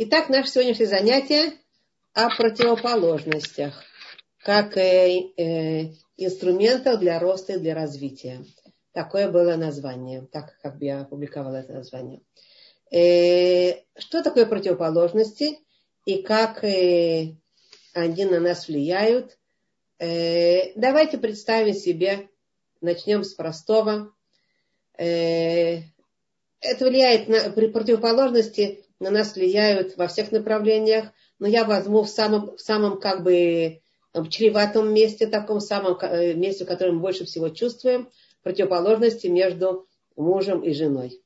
Итак, наше сегодняшнее занятие о противоположностях, как э, инструментах для роста и для развития. Такое было название, так как я опубликовала это название. Э, что такое противоположности и как э, они на нас влияют? Давайте представим себе, начнем с простого. Это влияет на при противоположности на нас влияют во всех направлениях, но я возьму в самом, в самом как бы в чреватом месте, таком самом э, месте, в котором мы больше всего чувствуем, противоположности между мужем и женой.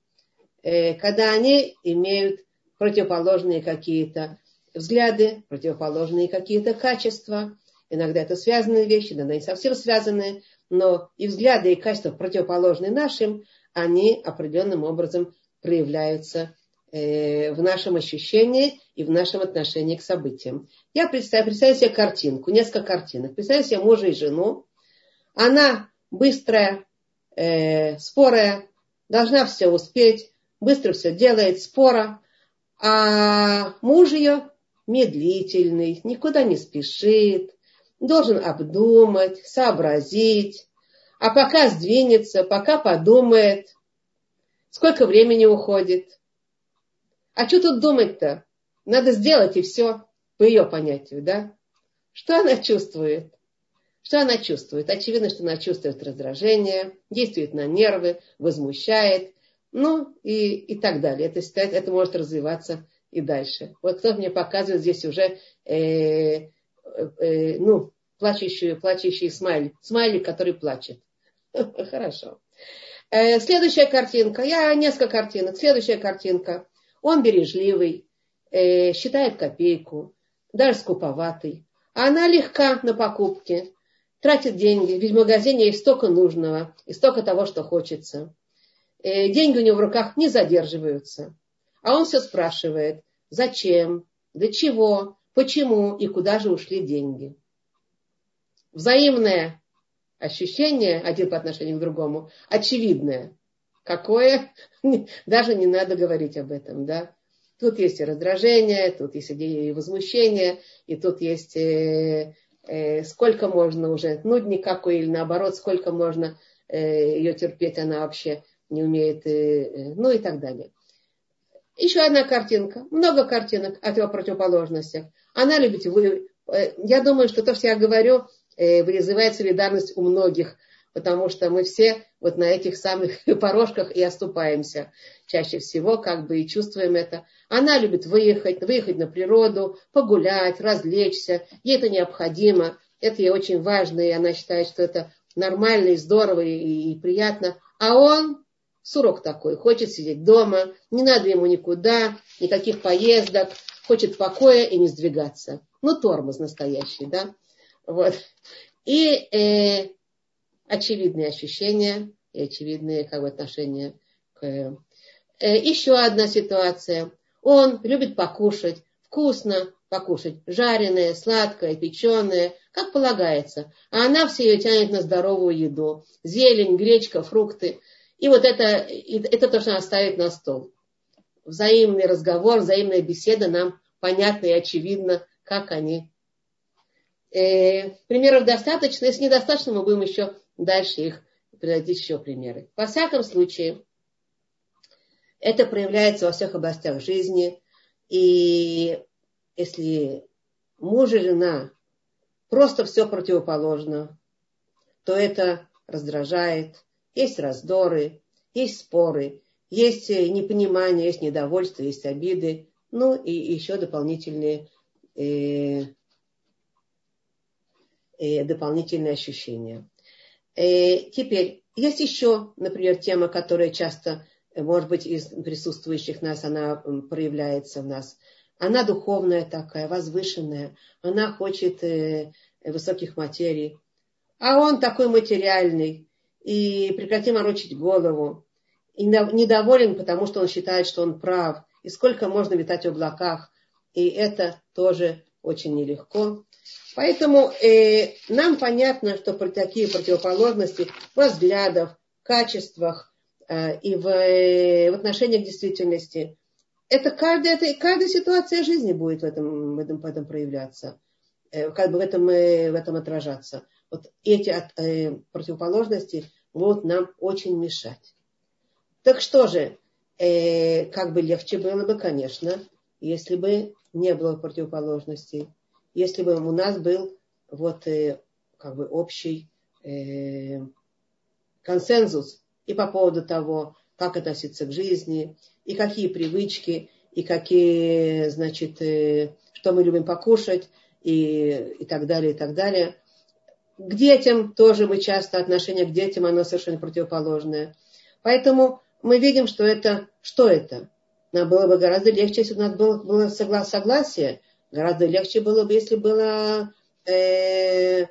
Э, когда они имеют противоположные какие-то взгляды, противоположные какие-то качества, иногда это связанные вещи, иногда не совсем связанные, но и взгляды, и качества противоположные нашим, они определенным образом проявляются э, в нашем ощущении и в нашем отношении к событиям. Я представляю, представляю себе картинку, несколько картинок. Представляю себе мужа и жену. Она быстрая, э, спорая, должна все успеть, быстро все делает, спора. А муж ее медлительный, никуда не спешит, должен обдумать, сообразить, а пока сдвинется, пока подумает, сколько времени уходит. А что тут думать-то? Надо сделать и все, по ее понятию, да? Что она чувствует? Что она чувствует? Очевидно, что она чувствует раздражение, действует на нервы, возмущает, ну и, и так далее. Это, это может развиваться и дальше. Вот кто мне показывает здесь уже, э, э, ну, плачущий, плачущий смайлик, смайлик, который плачет. Хорошо. Э, следующая картинка. Я несколько картинок. Следующая картинка. Он бережливый, э, считает копейку, даже скуповатый. А она легка на покупки, тратит деньги. Ведь в магазине есть столько нужного и столько того, что хочется. Э, деньги у него в руках не задерживаются. А он все спрашивает, зачем, для чего, почему и куда же ушли деньги. Взаимное ощущение один по отношению к другому очевидное. Какое? Даже не надо говорить об этом, да. Тут есть и раздражение, тут есть и возмущение, и тут есть э, э, сколько можно уже, нудник какой, или наоборот, сколько можно э, ее терпеть, она вообще не умеет, э, э, ну и так далее. Еще одна картинка, много картинок о противоположностях. Она любит, вы, э, я думаю, что то, что я говорю, э, вызывает солидарность у многих, потому что мы все вот на этих самых порожках и оступаемся чаще всего, как бы и чувствуем это. Она любит выехать, выехать на природу, погулять, развлечься. Ей это необходимо, это ей очень важно, и она считает, что это нормально и здорово и, и приятно. А он сурок такой, хочет сидеть дома, не надо ему никуда, никаких поездок, хочет покоя и не сдвигаться. Ну, тормоз настоящий, да. Вот. И э, очевидные ощущения и очевидные как бы, отношения к... Э, еще одна ситуация. Он любит покушать, вкусно покушать, жареное, сладкое, печеное, как полагается. А она все ее тянет на здоровую еду. Зелень, гречка, фрукты. И вот это, это то, что она ставит на стол. Взаимный разговор, взаимная беседа нам понятно и очевидно, как они Э, примеров достаточно. Если недостаточно, мы будем еще дальше их приводить еще примеры. Во всяком случае, это проявляется во всех областях жизни. И если муж и жена просто все противоположно, то это раздражает. Есть раздоры, есть споры, есть непонимание, есть недовольство, есть обиды. Ну и еще дополнительные э, э, дополнительные ощущения. Э, теперь, есть еще, например, тема, которая часто, э, может быть, из присутствующих нас, она проявляется в нас. Она духовная такая, возвышенная, она хочет э, высоких материй. А он такой материальный, и прекрати морочить голову. И недоволен, потому что он считает, что он прав. И сколько можно витать в облаках. И это тоже очень нелегко. Поэтому э, нам понятно, что при такие противоположности в взглядах, качествах э, и в, э, в отношениях к действительности это каждая, это, каждая ситуация жизни будет в этом, в этом, в этом проявляться, э, как бы в этом, э, в этом отражаться. Вот эти от, э, противоположности будут нам очень мешать. Так что же, э, как бы легче было бы, конечно, если бы не было противоположностей, если бы у нас был вот э, как бы общий э, консенсус и по поводу того, как относиться к жизни, и какие привычки, и какие, значит, э, что мы любим покушать, и, и так далее, и так далее. К детям тоже мы часто, отношение к детям, оно совершенно противоположное. Поэтому мы видим, что это, что это? Нам было бы гораздо легче, если бы у нас было, было согласие. Гораздо легче было бы, если было, э,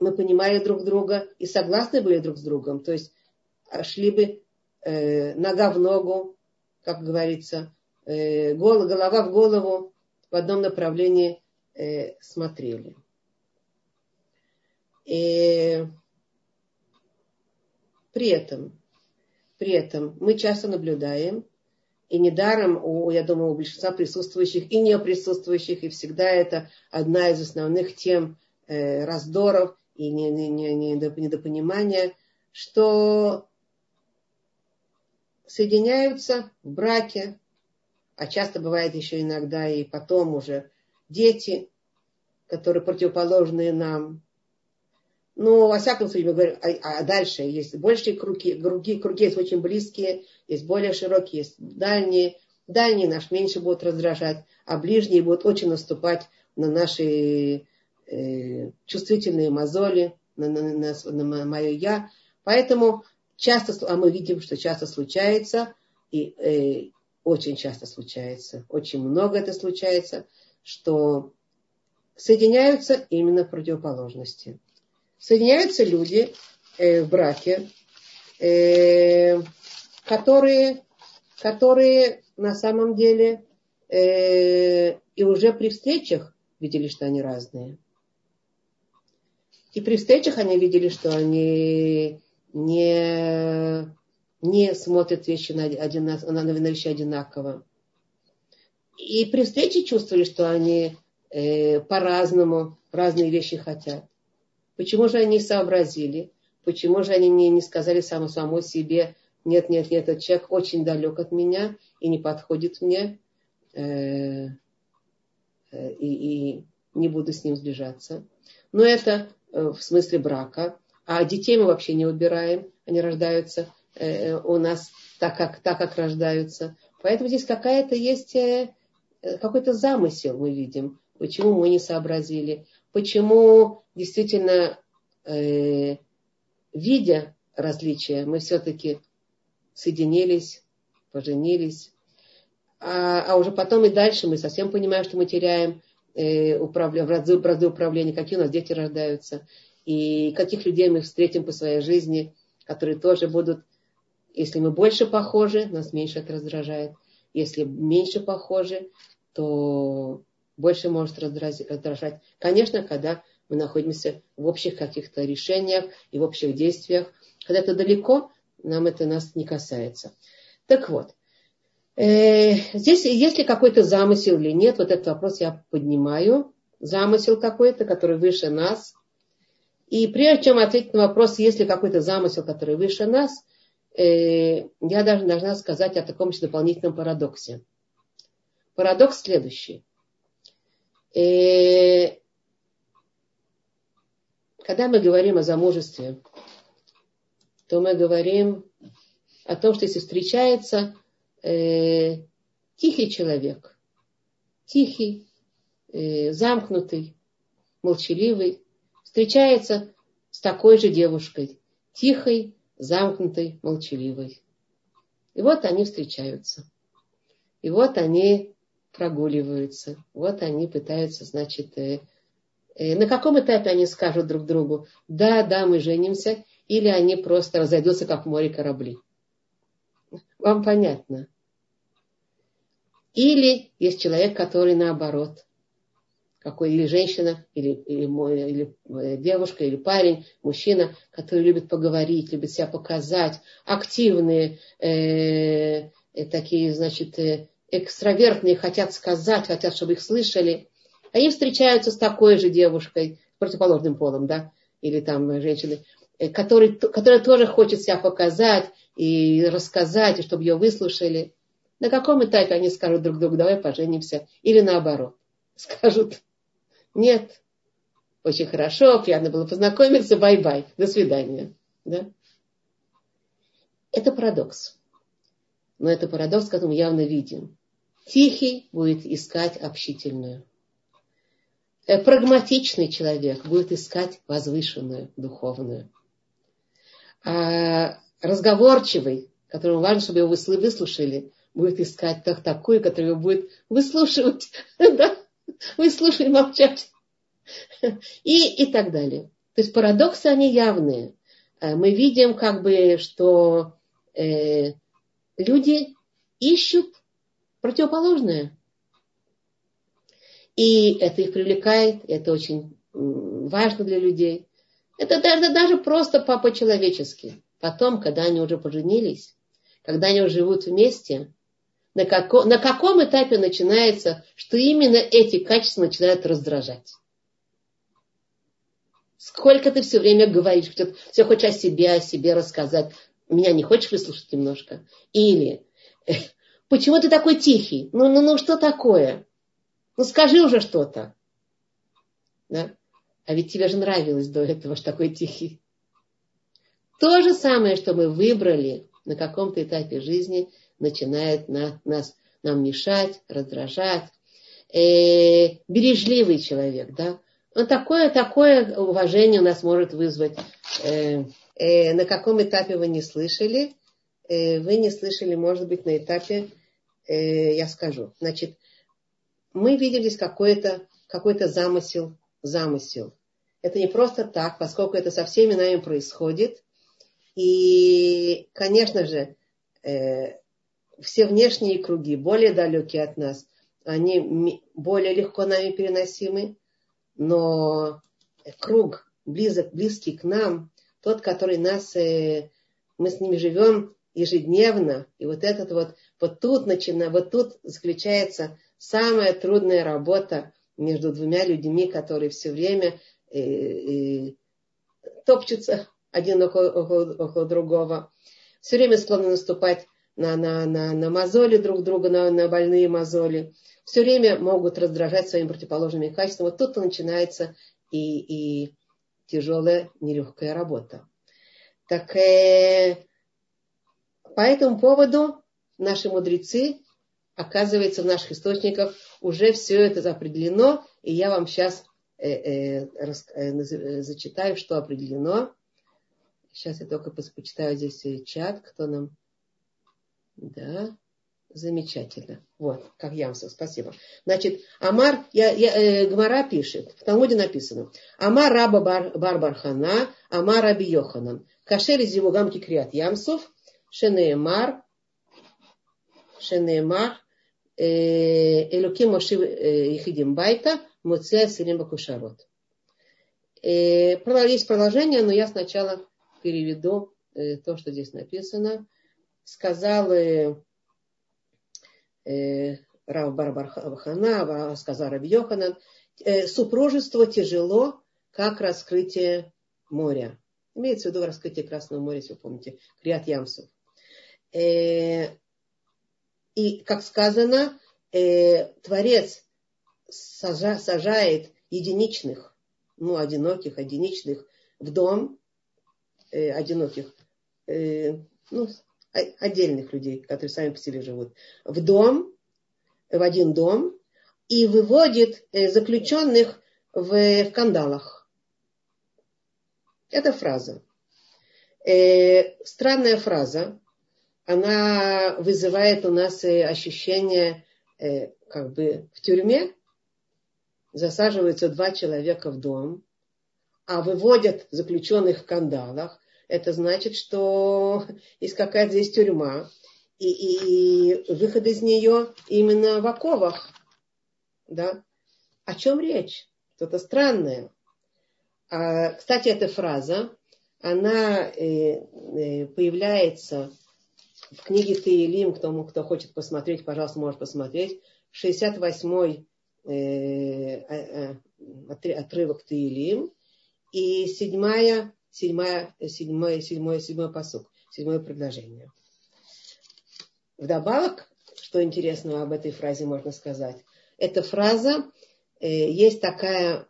мы понимали друг друга и согласны были друг с другом. То есть а, шли бы э, нога в ногу, как говорится, э, гол, голова в голову в одном направлении э, смотрели. И при этом, при этом мы часто наблюдаем, и недаром, у, я думаю, у большинства присутствующих и не присутствующих, и всегда это одна из основных тем э, раздоров и недопонимания, что соединяются в браке, а часто бывает еще иногда и потом уже дети, которые противоположные нам. Ну, во всяком случае, мы говорим, а, а дальше есть большие круги, круги, круги есть очень близкие, есть более широкие, есть дальние. Дальние наш меньше будут раздражать, а ближние будут очень наступать на наши э, чувствительные мозоли, на, на, на, на мое я. Поэтому часто, а мы видим, что часто случается, и э, очень часто случается, очень много это случается, что соединяются именно противоположности. Соединяются люди э, в браке, э, которые, которые на самом деле э, и уже при встречах видели, что они разные. И при встречах они видели, что они не, не смотрят вещи на, один, на, на вещи одинаково. И при встрече чувствовали, что они э, по-разному разные вещи хотят. Почему же они сообразили? Почему же они не, не сказали само, самому себе, нет, нет, нет, этот человек очень далек от меня и не подходит мне, э, э, и, и не буду с ним сближаться. Но это э, в смысле брака. А детей мы вообще не выбираем, они рождаются э, у нас так как, так, как рождаются. Поэтому здесь какая-то есть, э, какой-то замысел мы видим, почему мы не сообразили, почему действительно, э, видя различия, мы все-таки соединились, поженились, а, а уже потом и дальше мы совсем понимаем, что мы теряем э, управля, разы управления, какие у нас дети рождаются и каких людей мы встретим по своей жизни, которые тоже будут, если мы больше похожи, нас меньше это раздражает. Если меньше похожи, то больше может раздражать. Конечно, когда мы находимся в общих каких-то решениях и в общих действиях. Когда это далеко, нам это нас не касается. Так вот, э, здесь есть ли какой-то замысел или нет, вот этот вопрос я поднимаю. Замысел какой-то, который выше нас, и прежде чем ответить на вопрос, есть ли какой-то замысел, который выше нас, э, я даже должна сказать о таком дополнительном парадоксе. Парадокс следующий. Э, когда мы говорим о замужестве, то мы говорим о том, что если встречается э, тихий человек, тихий, э, замкнутый, молчаливый, встречается с такой же девушкой, тихой, замкнутой, молчаливой. И вот они встречаются. И вот они прогуливаются. Вот они пытаются, значит, э, э, на каком этапе они скажут друг другу, да, да, мы женимся, или они просто разойдутся, как в море корабли. Вам понятно? Или есть человек, который наоборот – какой или женщина, или, или, или э, девушка, или парень, мужчина, который любит поговорить, любит себя показать, активные, э, э такие, значит, э, экстравертные, хотят сказать, хотят, чтобы их слышали, они встречаются с такой же девушкой, противоположным полом, да, или там женщины, э, который, которая тоже хочет себя показать и рассказать, и чтобы ее выслушали. На каком этапе они скажут друг другу, давай поженимся, или наоборот, скажут, нет, очень хорошо, приятно было познакомиться, bye-bye, до свидания. Да? Это парадокс. Но это парадокс, который мы явно видим. Тихий будет искать общительную. Э, прагматичный человек будет искать возвышенную, духовную. А разговорчивый, которому важно, чтобы его выслушали, будет искать такую, которая будет выслушивать, да, выслушать, молчать. И, и так далее. То есть парадоксы, они явные. Э, мы видим, как бы, что э, люди ищут противоположное. И это их привлекает, это очень важно для людей. Это даже, даже просто по-человечески. Потом, когда они уже поженились, когда они уже живут вместе, на, како, на каком этапе начинается, что именно эти качества начинают раздражать. Сколько ты все время говоришь, все хочешь о себе, о себе рассказать. Меня не хочешь выслушать немножко? Или почему ты такой тихий? Ну, ну, ну, что такое? Ну, скажи уже что-то. Да? А ведь тебе же нравилось до этого, что такой тихий. То же самое, что мы выбрали на каком-то этапе жизни, начинает на, нас, нам мешать, раздражать. Э, бережливый человек, да, он такое, такое уважение у нас может вызвать. Э, э, на каком этапе вы не слышали? Э, вы не слышали, может быть, на этапе, э, я скажу. Значит, мы видим здесь какой-то какой замысел, замысел. Это не просто так, поскольку это со всеми нами происходит. И, конечно же, э, все внешние круги, более далекие от нас, они более легко нами переносимы но круг близок, близкий к нам, тот, который нас, э, мы с ними живем ежедневно, и вот этот вот, вот тут начина, вот тут заключается самая трудная работа между двумя людьми, которые все время э, э, топчутся один около, около, около другого, все время склонны наступать на, на, на, на мозоли друг друга, на, на больные мозоли все время могут раздражать своими противоположными качествами. Вот тут начинается и, и тяжелая, нелегкая работа. Так э, по этому поводу наши мудрецы, оказывается, в наших источниках уже все это определено, и я вам сейчас э, э, э, зачитаю, что определено. Сейчас я только почитаю здесь чат, кто нам... Да. Замечательно. Вот, как Ямсов, спасибо. Значит, Амар, я, я, э, Гмара пишет, в Талмуде написано, Амар раба бар, бар бархана, Амар раби Йоханан. Кашер из его гамки криат Ямсов, Шенеемар, Шенеемар, э, Элуким Моши Ихидим Байта, Муцея Сирим Бакушарот. Э, есть продолжение, но я сначала переведу э, то, что здесь написано. Сказал э, Рав Барбархана, сказал Рав Йоханан, супружество тяжело, как раскрытие моря. Имеется в виду раскрытие Красного моря, если вы помните, Криат Ямсов. Э, и, как сказано, э, Творец сажа, сажает единичных, ну, одиноких, одиничных в дом, э, одиноких, ну, отдельных людей, которые сами по себе живут, в дом, в один дом, и выводит заключенных в, в кандалах. Это фраза. Э, странная фраза. Она вызывает у нас ощущение, э, как бы в тюрьме засаживаются два человека в дом, а выводят заключенных в кандалах это значит, что есть какая-то здесь тюрьма, и, и выход из нее именно в оковах. Да? О чем речь? Что-то странное. А, кстати, эта фраза, она э, э, появляется в книге Таилим, кто, кто хочет посмотреть, пожалуйста, может посмотреть, 68-й э, э, отрывок Таилим и седьмая, седьмая, седьмое, седьмое, седьмое посук, седьмое предложение. Вдобавок, что интересного об этой фразе можно сказать, эта фраза, э, есть такая,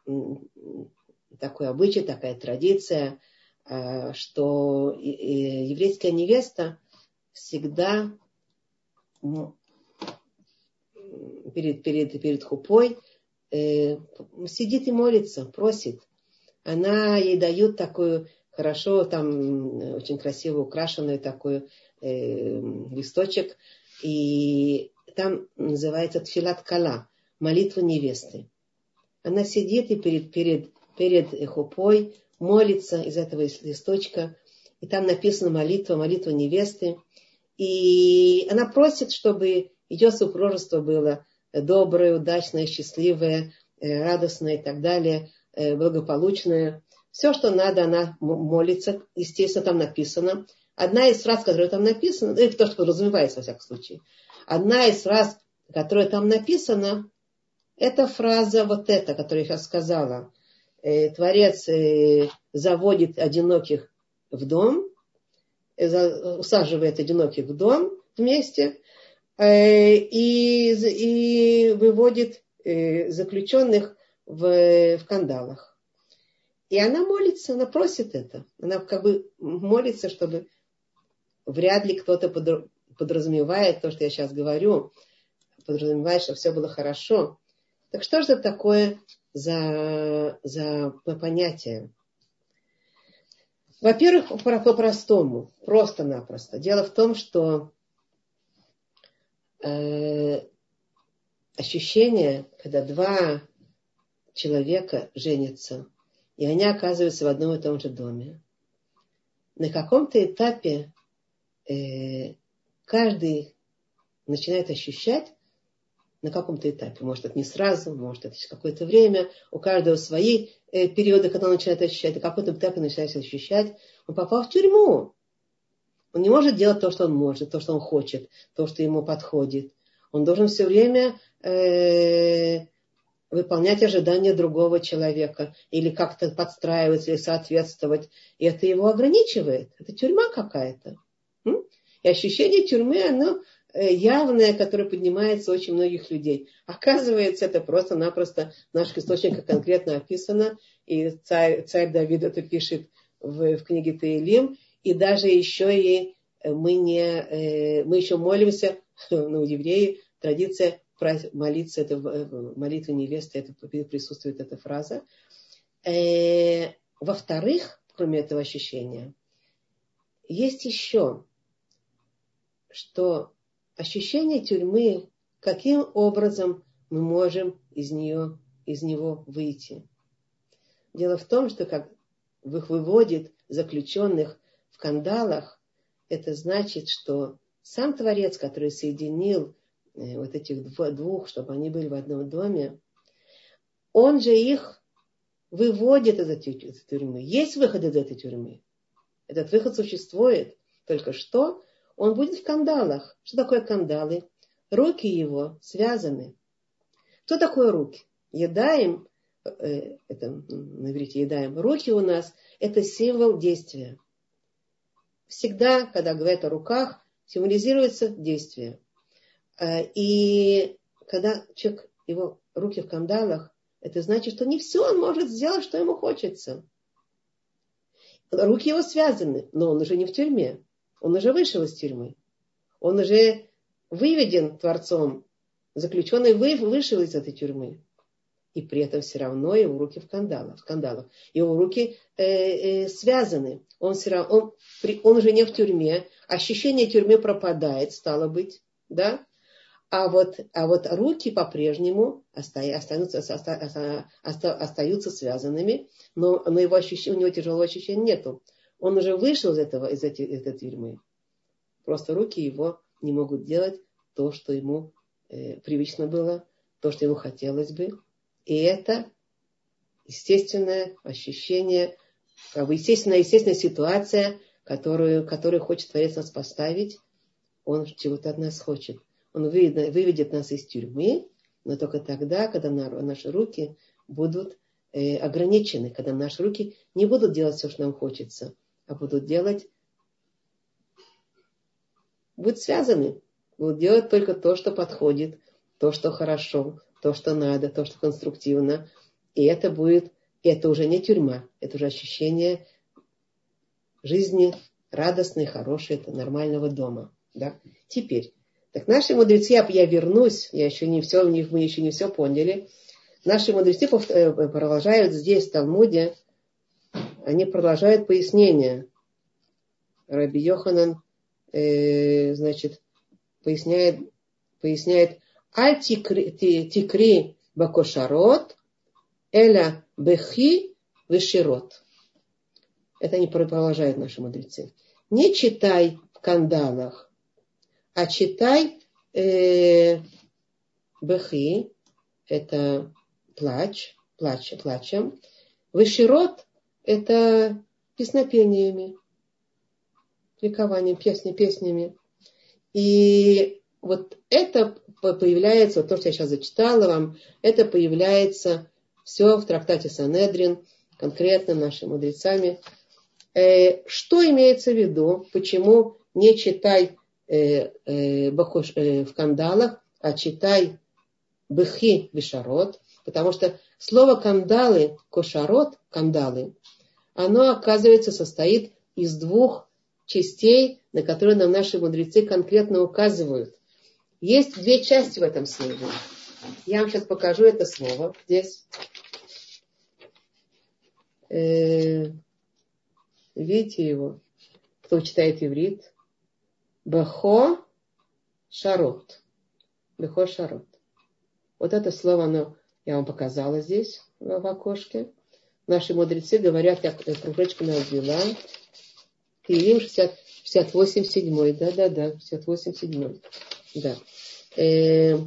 такой обычай, такая традиция, э, что еврейская невеста всегда перед, перед, перед хупой э, сидит и молится, просит. Она ей дают такую хорошо, там очень красиво украшенную такую э, листочек, и там называется тфилат кала, молитва невесты. Она сидит и перед, перед, перед хупой молится из этого листочка, и там написана молитва, молитва невесты. И она просит, чтобы ее супружество было доброе, удачное, счастливое, э, радостное и так далее, э, благополучное. Все, что надо, она молится. Естественно, там написано. Одна из фраз, которая там написана, это то, что подразумевается во всяком случае. Одна из фраз, которая там написана, это фраза вот эта, которую я сейчас сказала. Э, Творец заводит одиноких в дом, усаживает одиноких в дом вместе, Э, и, и выводит э, заключенных в, в кандалах. И она молится, она просит это. Она как бы молится, чтобы вряд ли кто-то подразумевает то, что я сейчас говорю, подразумевает, что все было хорошо. Так что же это такое за, за понятие? Во-первых, по-простому, просто-напросто. Дело в том, что э, ощущение, когда два человека женятся, и они оказываются в одном и том же доме. На каком-то этапе э, каждый начинает ощущать, на каком-то этапе, может это не сразу, может это через какое-то время, у каждого свои э, периоды, когда он начинает ощущать, на каком-то этапе начинает ощущать, он попал в тюрьму, он не может делать то, что он может, то, что он хочет, то, что ему подходит. Он должен все время э, выполнять ожидания другого человека или как-то подстраиваться или соответствовать. И это его ограничивает. Это тюрьма какая-то. И ощущение тюрьмы, оно явное, которое поднимается у очень многих людей. Оказывается, это просто-напросто в наших источниках конкретно описано. И царь, царь Давид это пишет в, в книге Таилим и даже еще и э, мы, не, э, мы еще молимся, ну, у евреев традиция молиться, это в молитве невесты, это присутствует эта фраза. Э, во-вторых, кроме этого ощущения, есть еще, что ощущение тюрьмы, каким образом мы можем из, нее, из него выйти. Дело в том, что как их выводит заключенных скандалах, это значит, что сам Творец, который соединил э, вот этих двух, чтобы они были в одном доме, он же их выводит из этой тюрьмы. Есть выход из этой тюрьмы. Этот выход существует. Только что он будет в кандалах. Что такое кандалы? Руки его связаны. Что такое руки? Едаем, э, это на иврите едаем, руки у нас это символ действия всегда, когда говорят о руках, символизируется действие. Э, и когда человек, его руки в кандалах, это значит, что не все он может сделать, что ему хочется. Руки его связаны, но он уже не в тюрьме. Он уже вышел из тюрьмы. Он уже выведен Творцом. Заключенный вышел из этой тюрьмы и при этом все равно его руки в кандалах. В кандалах. Его руки э, э, связаны. Он, все равно, он, при, он уже не в тюрьме. Ощущение тюрьмы пропадает, стало быть. Да? А вот, а вот руки по-прежнему остаются, остаются, связанными, но, но его ощущение, у него тяжелого ощущения нету. Он уже вышел из, этого, из, этой, из этой тюрьмы. Просто руки его не могут делать то, что ему э, привычно было, то, что ему хотелось бы. И это естественное ощущение, как бы естественная, естественная ситуация, которую, которую хочет Творец нас поставить. Он чего-то от нас хочет. Он выведет нас из тюрьмы, но только тогда, когда наши руки будут э, ограничены, когда наши руки не будут делать все, что нам хочется, будут делать, будут связаны, будут делать только то, что подходит, то, что хорошо, то, что надо, то, что конструктивно. И это будет, это уже не тюрьма, это уже ощущение жизни радостной, хорошей, это нормального дома. Да? Теперь, так наши мудрецы, я вернусь, я еще не все, мы еще не все поняли. Наши мудрецы э, продолжают здесь, в Талмуде, они продолжают пояснение. Раби Йоханан, э, значит, поясняет, поясняет, аль тикри бакошарот, эля бехи веширот. Это они продолжают наши мудрецы. Не читай в кандалах, а читай э, бехи, это плач, плач, плачем. Выширот – это песнопениями, ликованием, песни, песнями. И вот это появляется, вот то, что я сейчас зачитала вам, это появляется все в трактате Санедрин, конкретно нашими мудрецами. Э, что имеется в виду? Почему не читай Э, э, в кандалах, а читай быхи вишарот, потому что слово кандалы, кошарот, кандалы, оно, оказывается, состоит из двух частей, на которые нам наши мудрецы конкретно указывают. Есть две части в этом слове. Я вам сейчас покажу это слово здесь. видите его? Кто читает иврит? Бехо шарот. Бехо шарот. Вот это слово, оно, я вам показала здесь, в окошке. Наши мудрецы говорят, я кружочками обвела. Киевим 60, 68, 7. Да-да-да, 68, 7. Да. Э,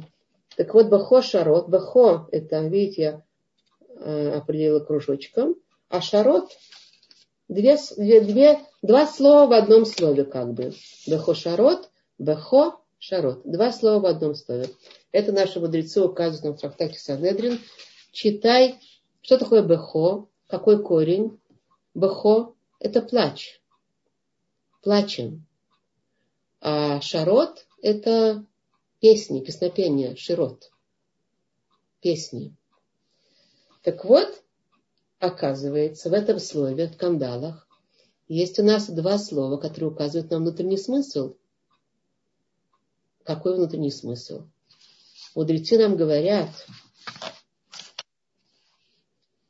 так вот, Бахо Шарот. Бахо, это, видите, я э, определила кружочком. А Шарот две, две, две, два слова в одном слове как бы. Бехо шарот, бехо шарот. Два слова в одном слове. Это наши мудрецы указывают нам в трактате Санедрин. Читай, что такое бехо, какой корень. Бехо – это плач. Плачем. А шарот – это песни, песнопения, широт. Песни. Так вот, оказывается, в этом слове, в кандалах, есть у нас два слова, которые указывают на внутренний смысл. Какой внутренний смысл? Мудрецы нам говорят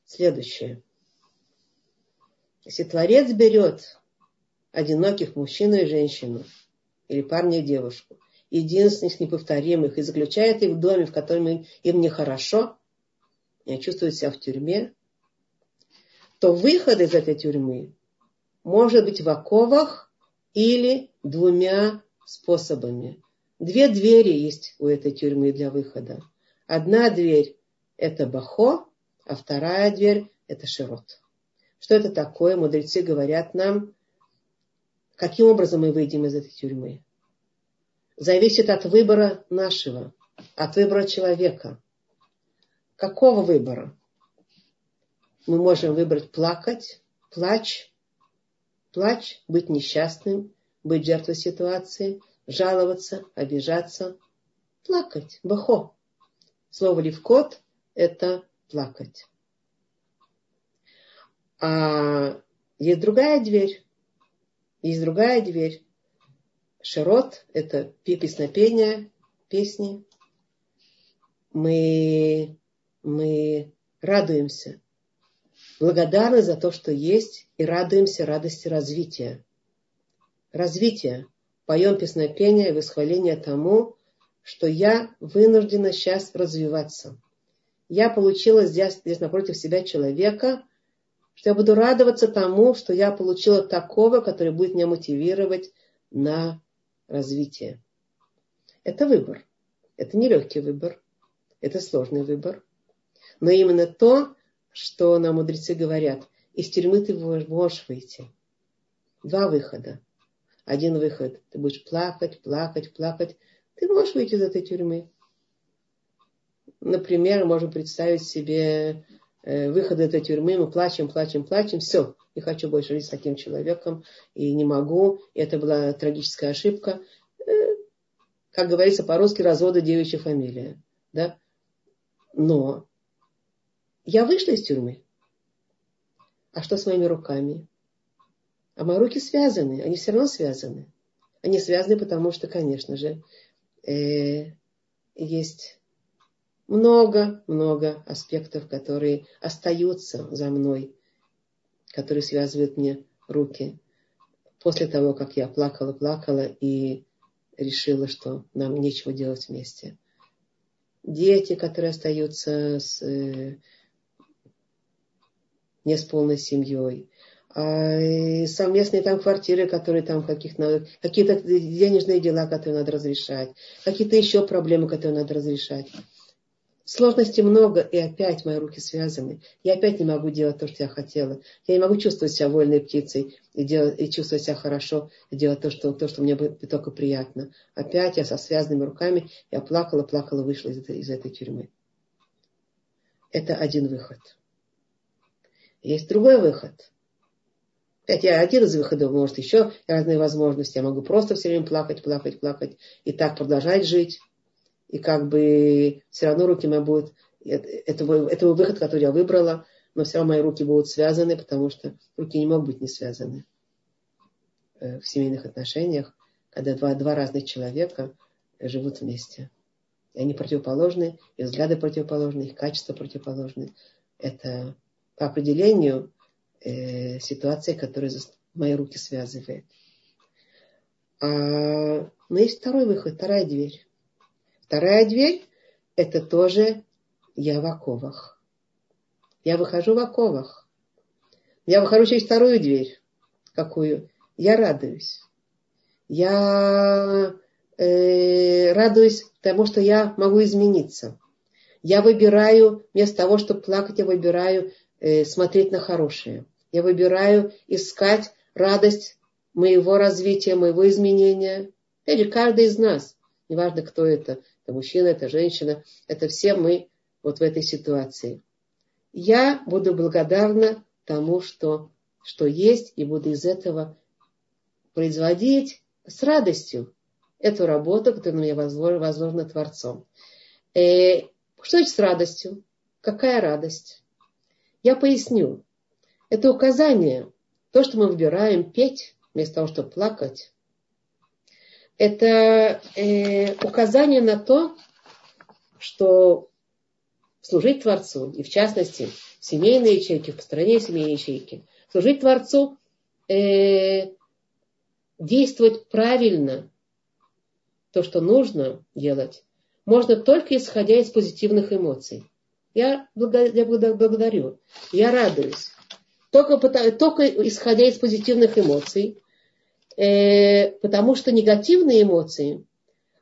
следующее. Если Творец берет одиноких мужчину и женщину, или парня и девушку, единственных неповторимых, и заключает их в доме, в котором им нехорошо, и чувствуют себя в тюрьме, то выход из этой тюрьмы может быть в оковах или двумя способами. Две двери есть у этой тюрьмы для выхода. Одна дверь – это бахо, а вторая дверь – это широт. Что это такое? Мудрецы говорят нам, каким образом мы выйдем из этой тюрьмы. Зависит от выбора нашего, от выбора человека. Какого выбора? мы можем выбрать плакать, плач, плач, быть несчастным, быть жертвой ситуации, жаловаться, обижаться, плакать, бахо. Слово левкот – это плакать. А есть другая дверь. Есть другая дверь. Широт – это песнопение, песни. Мы, мы радуемся – благодарны за то, что есть, и радуемся радости развития. Развитие. Поем песнопение и восхваление тому, что я вынуждена сейчас развиваться. Я получила здесь, здесь напротив себя человека, что я буду радоваться тому, что я получила такого, который будет меня мотивировать на развитие. Это выбор. Это нелегкий выбор. Это сложный выбор. Но именно то, что нам мудрецы говорят, из тюрьмы ты можешь выйти. Два выхода. Один выход. Ты будешь плакать, плакать, плакать. Ты можешь выйти из этой тюрьмы. Например, можем представить себе э, выход этой тюрьмы. Мы плачем, плачем, плачем. Все, не хочу больше жить с таким человеком. И не могу. Это была трагическая ошибка. Э, как говорится по-русски, развода девичья фамилия. Да? Но я вышла из тюрьмы. А что с моими руками? А мои руки связаны, они все равно связаны. Они связаны, потому что, конечно же, э, есть много-много аспектов, которые остаются за мной, которые связывают мне руки. После того, как я плакала, плакала и решила, что нам нечего делать вместе. Дети, которые остаются с, э, не с полной семьей. А, совместные там квартиры, которые там каких-то, какие-то денежные дела, которые надо разрешать, какие-то еще проблемы, которые надо разрешать. Сложностей много, и опять мои руки связаны. Я опять не могу делать то, что я хотела. Я не могу чувствовать себя вольной птицей и, делать, и чувствовать себя хорошо, и делать то, что, то, что мне только приятно. Опять я со связанными руками, я плакала, плакала, вышла из этой, из этой тюрьмы. Это один выход. Есть другой выход – это один из выходов, может еще разные возможности. Я могу просто все время плакать, плакать, плакать и так продолжать жить. И как бы все равно руки мои будут, это, это, это выход, который я выбрала, но все равно мои руки будут связаны, потому что руки не могут быть не связаны э, в семейных отношениях, когда два, два разных человека живут вместе. И они противоположны, и взгляды противоположны, их качества противоположны. Это по определению э, ситуация, которая мои руки связывает. А, но есть второй выход, вторая дверь. Вторая дверь – это тоже я в оковах. Я выхожу в оковах. Я выхожу через вторую дверь. Какую? Я радуюсь. Я э, радуюсь тому, что я могу измениться. Я выбираю, вместо того, чтобы плакать, я выбираю смотреть на хорошее. Я выбираю искать радость моего развития, моего изменения. Же, каждый из нас, неважно кто это, это мужчина, это женщина, это все мы вот в этой ситуации. Я буду благодарна тому, что, что есть, и буду из этого производить с радостью эту работу, которая меня возложена Творцом. Э, что значит с радостью? Какая радость? Я поясню. Это указание. То, что мы выбираем петь, вместо того, чтобы плакать, это э, указание на то, что служить Творцу, и в частности в семейной ячейке, в построении семейной ячейки, служить Творцу, э, действовать правильно, то, что нужно делать, можно только исходя из позитивных эмоций. Я, благодарю, я радуюсь только, только исходя из позитивных эмоций, э, потому что негативные эмоции,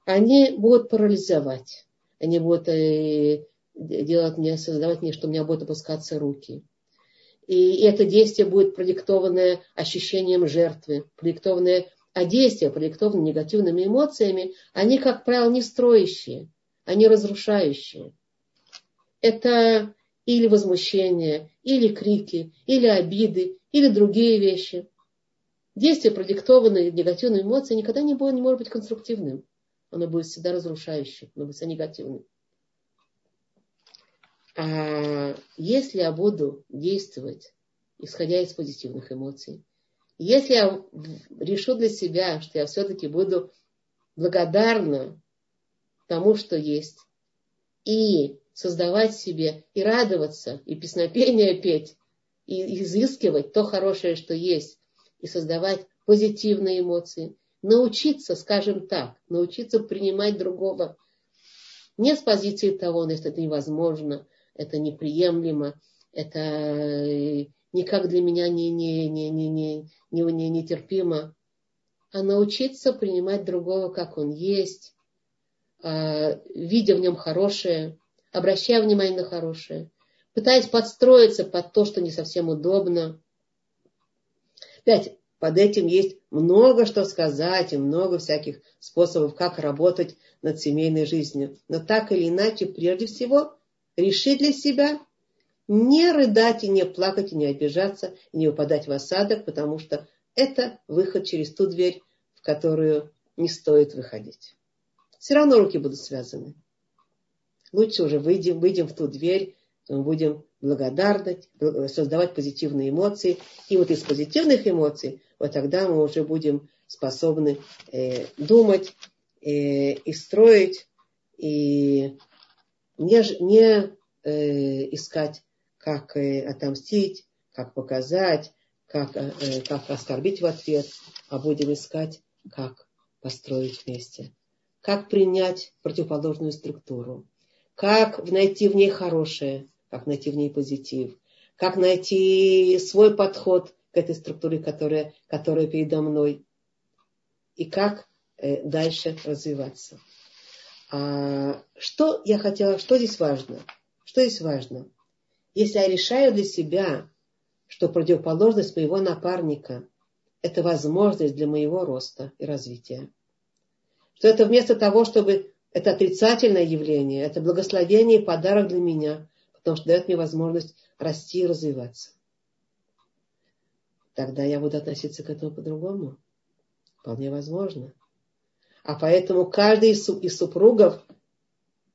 они будут парализовать, они будут э, делать мне, создавать мне, что у меня будут опускаться руки. И это действие будет продиктованное ощущением жертвы, продиктованное, а действия, продиктованные негативными эмоциями, они, как правило, не строящие, они разрушающие. Это или возмущение, или крики, или обиды, или другие вещи. Действие, продиктованное негативными эмоциями, никогда не, будет, не может быть конструктивным. Оно будет всегда разрушающим, оно будет всегда негативным. А если я буду действовать, исходя из позитивных эмоций, если я решу для себя, что я все-таки буду благодарна тому, что есть, и создавать себе и радоваться, и песнопение петь, и изыскивать то хорошее, что есть, и создавать позитивные эмоции. Научиться, скажем так, научиться принимать другого не с позиции того, если это невозможно, это неприемлемо, это э, никак для меня не, не, не, не, не, не, не, нетерпимо, а научиться принимать другого, как он есть, а, видя в нем хорошее, обращая внимание на хорошее, пытаясь подстроиться под то, что не совсем удобно. Опять, под этим есть много что сказать и много всяких способов, как работать над семейной жизнью. Но так или иначе, прежде всего, решить для себя не рыдать и не плакать, и не обижаться, и не упадать в осадок, потому что это выход через ту дверь, в которую не стоит выходить. Все равно руки будут связаны. Лучше уже выйдем, выйдем в ту дверь, мы будем благодарны, создавать позитивные эмоции. И вот из позитивных эмоций, вот тогда мы уже будем способны э, думать э, и строить, и не, не э, искать, как э, отомстить, как показать, как, э, как оскорбить в ответ, а будем искать, как построить вместе, как принять противоположную структуру, как найти в ней хорошее, как найти в ней позитив, как найти свой подход к этой структуре, которая, которая передо мной, и как э, дальше развиваться. А, что я хотела, что здесь важно? Что здесь важно? Если я решаю для себя, что противоположность моего напарника – это возможность для моего роста и развития, что это вместо того, чтобы это отрицательное явление, это благословение и подарок для меня, потому что дает мне возможность расти и развиваться. Тогда я буду относиться к этому по-другому. Вполне возможно. А поэтому каждый из супругов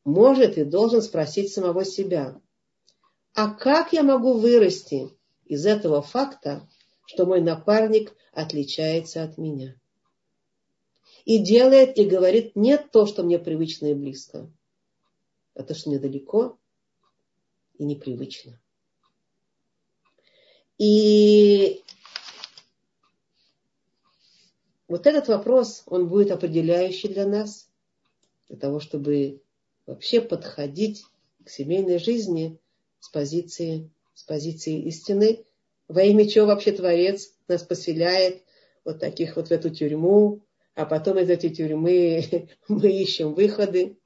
может и должен спросить самого себя, а как я могу вырасти из этого факта, что мой напарник отличается от меня? И делает и говорит не то, что мне привычно и близко, а то, что мне далеко и непривычно. И вот этот вопрос, он будет определяющий для нас, для того, чтобы вообще подходить к семейной жизни с позиции, с позиции истины. Во имя чего вообще Творец нас поселяет вот таких вот в эту тюрьму, а потом из этой тюрьмы мы ищем выходы.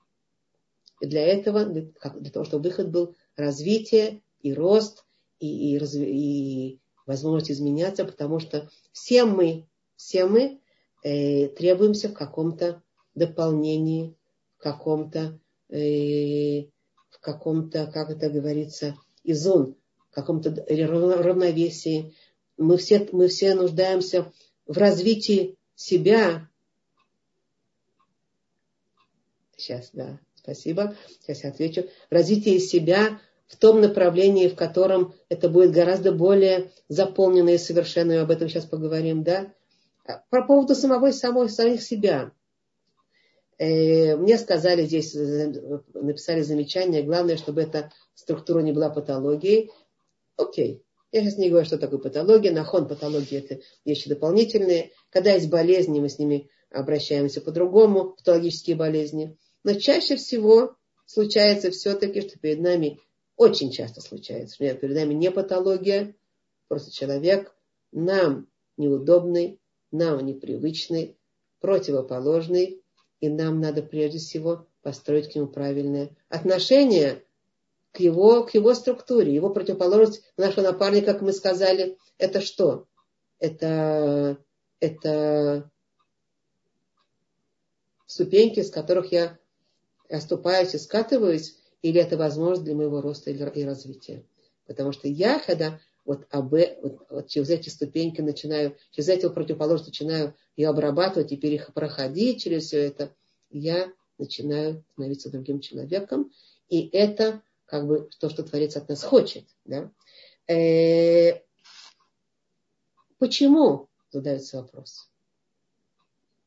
И для этого, для того, чтобы выход был развитие и рост, и, и, и возможность изменяться, потому что все мы, все мы э, требуемся в каком-то дополнении, в каком-то, э, в каком-то, как это говорится, изон, в каком-то равновесии. Мы все, мы все нуждаемся в развитии себя. Сейчас, да. Спасибо. Сейчас я отвечу. Развитие себя в том направлении, в котором это будет гораздо более заполнено и совершенно. И об этом сейчас поговорим, да? По поводу самого самой, самих себя. Э, мне сказали здесь, написали замечание, главное, чтобы эта структура не была патологией. Окей. Я сейчас не говорю, что такое патология. Нахон патологии это вещи дополнительные. Когда есть болезни, мы с ними обращаемся по-другому, патологические болезни. Но чаще всего случается все-таки, что перед нами, очень часто случается, что перед нами не патология, просто человек нам неудобный, нам непривычный, противоположный, и нам надо прежде всего построить к нему правильное отношение к его, к его структуре. Его противоположность нашего напарника, как мы сказали, это что? Это, это ступеньки, с которых я оступаюсь и скатываюсь, или это возможность для моего роста и развития. Потому что я, когда вот, об, вот, вот через эти ступеньки начинаю, через эти противоположности начинаю ее обрабатывать и проходить через все это, я начинаю становиться другим человеком. И это как бы то, что Творец от нас хочет. Да? Э, почему? Задается вопрос.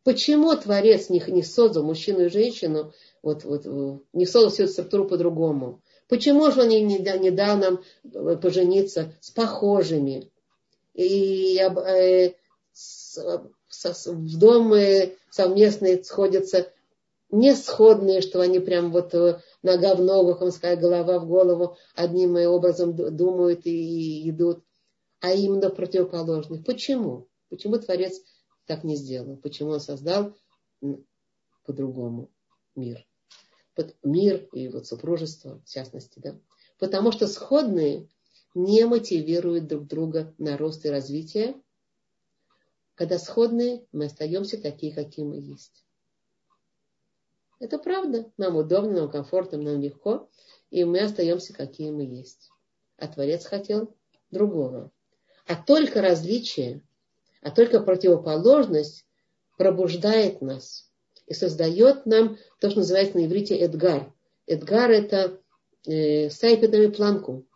Почему Творец не, не создал мужчину и женщину вот, вот, э, не создал всю эту структуру по-другому. Почему же он не, не, не дал нам э, пожениться с похожими? И э, с, с, в дом совместные сходятся не сходные, что они прям вот э, нога в ногу, как сказать, голова в голову одним образом думают и идут, а именно противоположных. Почему? Почему Творец так не сделал? Почему он создал по-другому мир? мир и вот супружество, в частности, да. Потому что сходные не мотивируют друг друга на рост и развитие, Когда сходные, мы остаемся такие, какие мы есть. Это правда. Нам удобно, нам комфортно, нам легко. И мы остаемся, какие мы есть. А Творец хотел другого. А только различие, а только противоположность пробуждает нас и создает нам то, что называется на иврите Эдгар. Эдгар это э, ставить перед нами планку.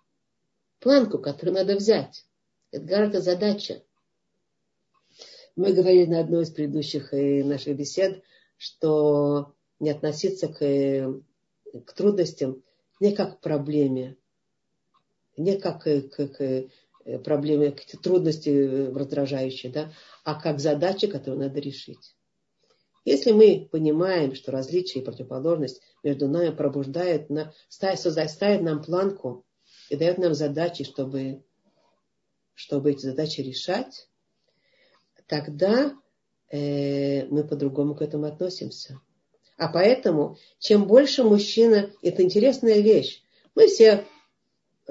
Планку, которую надо взять. Эдгар это задача. Мы говорили на одной из предыдущих э, наших бесед, что не относиться к, э, к трудностям не как к проблеме, не как к, к, к проблеме, к трудности раздражающей, да, а как задача, которую надо решить. Если мы понимаем, что различие и противоположность между нами пробуждает, на, ставит, ставит нам планку и дает нам задачи, чтобы, чтобы эти задачи решать, тогда э, мы по-другому к этому относимся. А поэтому, чем больше мужчина, это интересная вещь. Мы все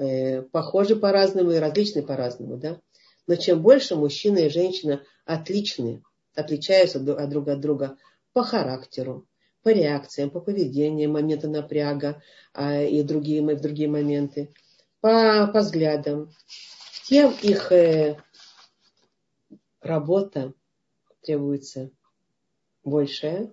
э, похожи по-разному и различны по-разному, да? Но чем больше мужчина и женщина отличны, отличаются друг от друга по характеру, по реакциям, по поведению, моменты напряга а, и другие, в другие моменты, по, по взглядам, тем их э, работа требуется большая,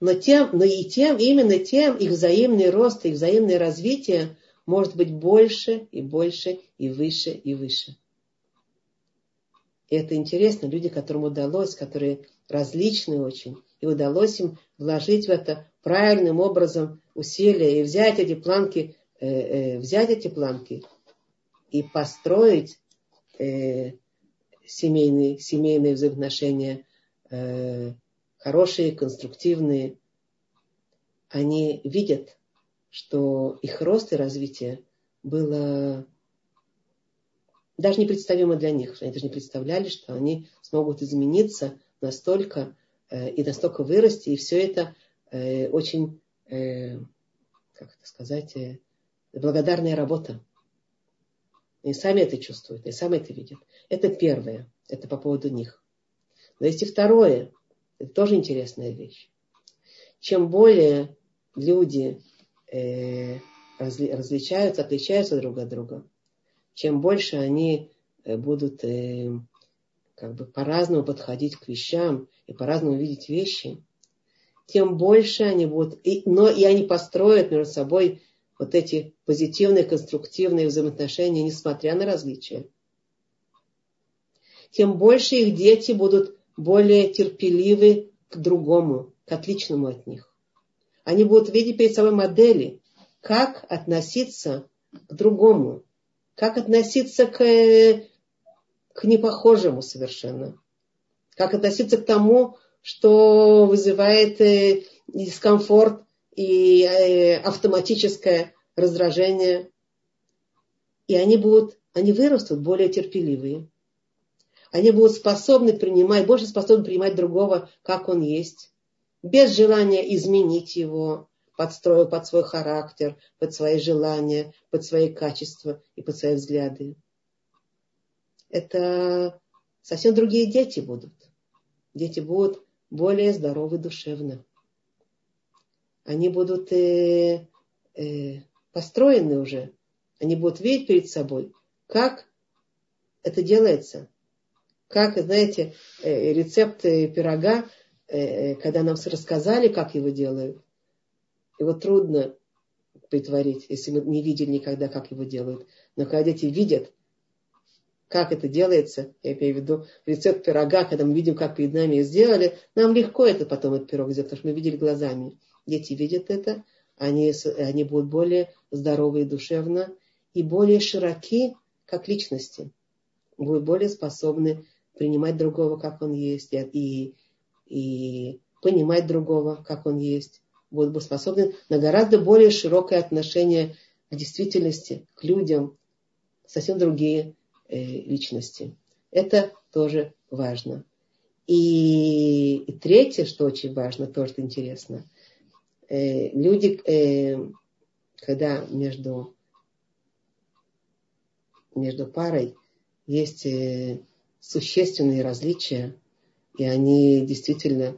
но, тем, но и тем, именно тем их взаимный рост, их взаимное развитие может быть больше и больше и выше и выше. И это интересно, люди, которым удалось, которые различны очень, и удалось им вложить в это правильным образом усилия и взять эти планки, э, э, взять эти планки и построить э, семейные, семейные взаимоотношения э, хорошие, конструктивные, они видят, что их рост и развитие было даже непредставимо для них. Они даже не представляли, что они смогут измениться настолько э, и настолько вырасти. И все это э, очень, э, как это сказать, э, благодарная работа. И сами это чувствуют, и сами это видят. Это первое. Это по поводу них. Но есть и второе. Это тоже интересная вещь. Чем более люди э, разли, различаются, отличаются друг от друга, чем больше они э, будут э, как бы по-разному подходить к вещам и по-разному видеть вещи, тем больше они будут, и, но и они построят между собой вот эти позитивные, конструктивные взаимоотношения, несмотря на различия. Тем больше их дети будут более терпеливы к другому, к отличному от них. Они будут видеть перед собой модели, как относиться к другому, как относиться к, к непохожему совершенно, как относиться к тому, что вызывает э, дискомфорт и э, автоматическое раздражение. И они будут, они вырастут более терпеливые они будут способны принимать, больше способны принимать другого, как он есть, без желания изменить его, подстроив под свой характер, под свои желания, под свои качества и под свои взгляды. Это совсем другие дети будут. Дети будут более здоровы душевно. Они будут э, э, построены уже. Они будут видеть перед собой, как это делается как, знаете, э, рецепт пирога, когда нам рассказали, как его делают, его трудно притворить, если мы не видели никогда, как его делают. Но когда дети видят, как это делается, я имею в виду рецепт пирога, когда мы видим, как перед нами сделали, нам легко это потом этот пирог сделать, потому что мы видели глазами. Дети видят это, они, они будут более здоровы и душевно, и более широки, как личности, будут более способны принимать другого, как он есть, и, и понимать другого, как он есть, будут способны на гораздо более широкое отношение к действительности, к людям, совсем другие э, личности. Это тоже важно. И, и третье, что очень важно, тоже интересно, э, люди, э, когда между, между парой есть э, существенные различия, и они действительно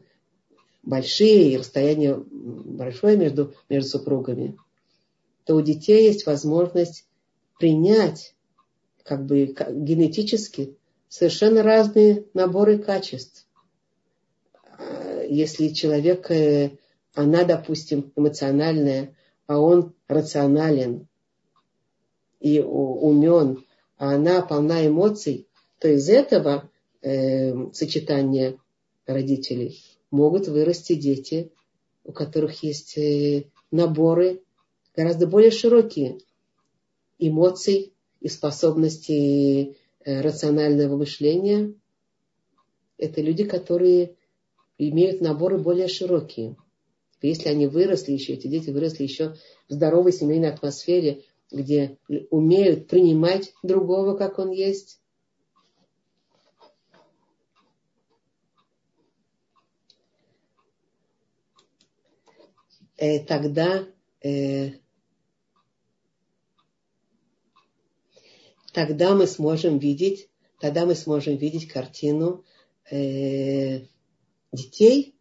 большие, и расстояние большое между, между супругами, то у детей есть возможность принять как бы генетически совершенно разные наборы качеств. Если человек, э, она, допустим, эмоциональная, а он рационален и умен, а она полна эмоций, то из этого э, сочетания родителей могут вырасти дети, у которых есть э, наборы гораздо более широкие эмоций и способностей э, рационального мышления. Это люди, которые имеют наборы более широкие. Если они выросли еще, эти дети выросли еще в здоровой семейной атмосфере, где умеют принимать другого, как он есть. Э, тогда, э, тогда мы сможем видеть, тогда мы сможем видеть картину э, детей,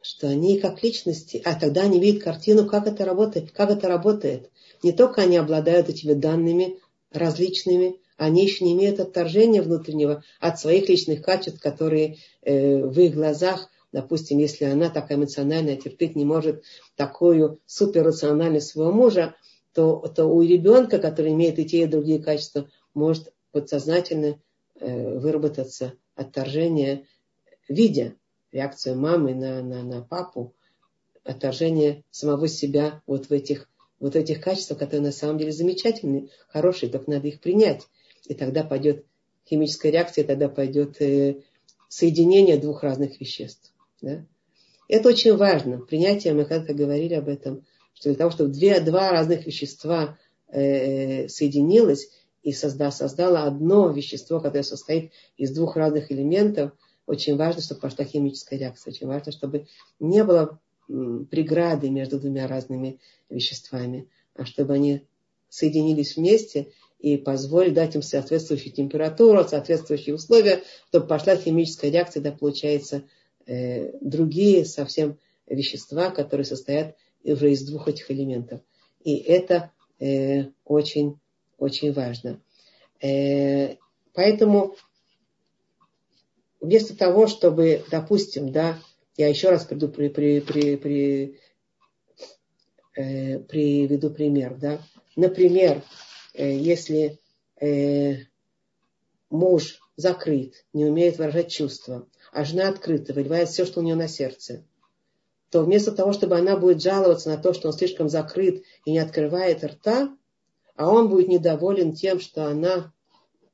что они как личности, а тогда они видят картину, как это работает, как это работает. Не только они обладают этими данными различными, они еще не имеют отторжения внутреннего от своих личных качеств, которые э, в их глазах, допустим, если она такая эмоциональная, терпеть не может такую суперрациональность своего мужа, то, то у ребенка, который имеет и те, и другие качества, может подсознательно э, выработаться отторжение, видя реакцию мамы на, на, на папу, отторжение самого себя вот в этих вот этих качествах, которые на самом деле замечательные, хорошие, только надо их принять. И тогда пойдет химическая реакция, тогда пойдет э, соединение двух разных веществ. Да? Это очень важно. Принятие, мы как-то говорили об этом, что для того, чтобы две, два разных вещества э, соединилось и созда, создало одно вещество, которое состоит из двух разных элементов, очень важно, чтобы пошла химическая реакция. Очень важно, чтобы не было преграды между двумя разными веществами, а чтобы они соединились вместе и позволили дать им соответствующую температуру, соответствующие условия, чтобы пошла химическая реакция, да, получается, другие совсем вещества, которые состоят уже из двух этих элементов. И это э, очень, очень важно. Э, поэтому вместо того, чтобы, допустим, да, я еще раз приду, при, при, при, при, э, приведу пример. Да? Например, э, если э, муж закрыт, не умеет выражать чувства, а жена открыта, выливает все, что у нее на сердце, то вместо того, чтобы она будет жаловаться на то, что он слишком закрыт и не открывает рта, а он будет недоволен тем, что она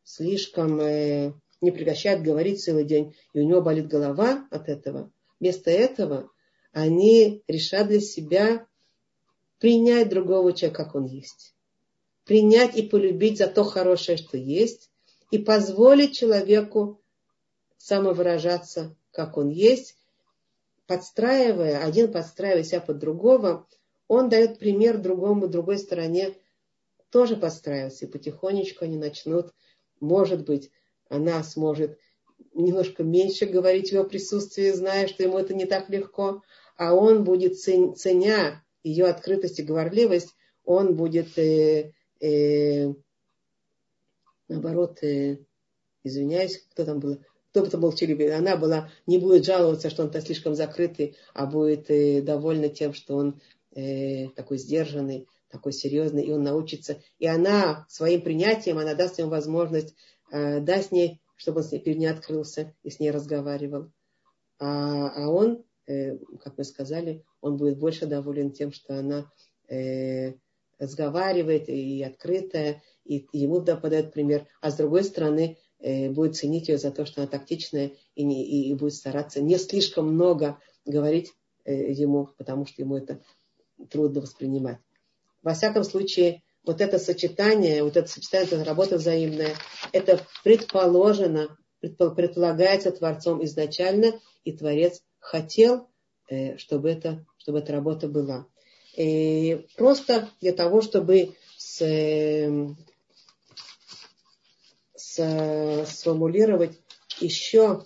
слишком э, не прекращает говорить целый день, и у него болит голова от этого, Вместо этого они решат для себя принять другого человека, как он есть. Принять и полюбить за то хорошее, что есть, и позволить человеку самовыражаться, как он есть, подстраивая, один подстраивая себя под другого, он дает пример другому, другой стороне тоже подстраиваться, и потихонечку они начнут, может быть, она сможет немножко меньше говорить в его присутствии, зная, что ему это не так легко, а он будет, ценя ее открытость и говорливость, он будет, э, э, наоборот, э, извиняюсь, кто там был, кто бы это был Челюбин, она была, не будет жаловаться, что он-то слишком закрытый, а будет э, довольна тем, что он э, такой сдержанный, такой серьезный, и он научится. И она своим принятием, она даст ему возможность, э, даст ей чтобы он перед ней открылся и с ней разговаривал. А, а он, э, как мы сказали, он будет больше доволен тем, что она э, разговаривает и открытая, и, ему да, подает пример. А с другой стороны, будет ценить ее за то, что она тактичная и, не, и, будет стараться не слишком много говорить э, ему, потому что ему это трудно воспринимать. Во всяком случае, вот это сочетание, вот это сочетание, это работа взаимная, это предположено, предполагается Творцом изначально, и Творец хотел, э, чтобы, это, чтобы эта работа была. И просто для того, чтобы с, сформулировать еще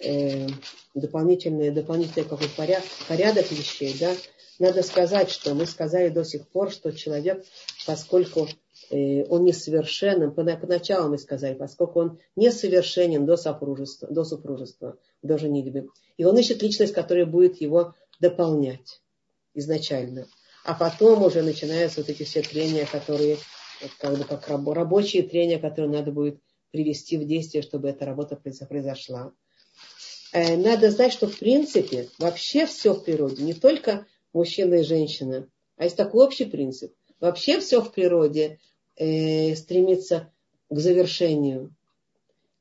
э, дополнительный, дополнительный какой-то порядок, порядок вещей, да, надо сказать, что мы сказали до сих пор, что человек, поскольку э, он несовершенен, поначалу мы сказали, поскольку он несовершенен до супружества, до супружества, до женитьбы, и он ищет личность, которая будет его дополнять изначально. А потом уже начинаются вот эти все трения, которые, как бы как рабочие трения, которые надо будет привести в действие, чтобы эта работа произошла. Э, надо знать, что в принципе вообще все в природе, не только мужчина и женщина, а есть такой общий принцип. Вообще все в природе э, стремится к завершению,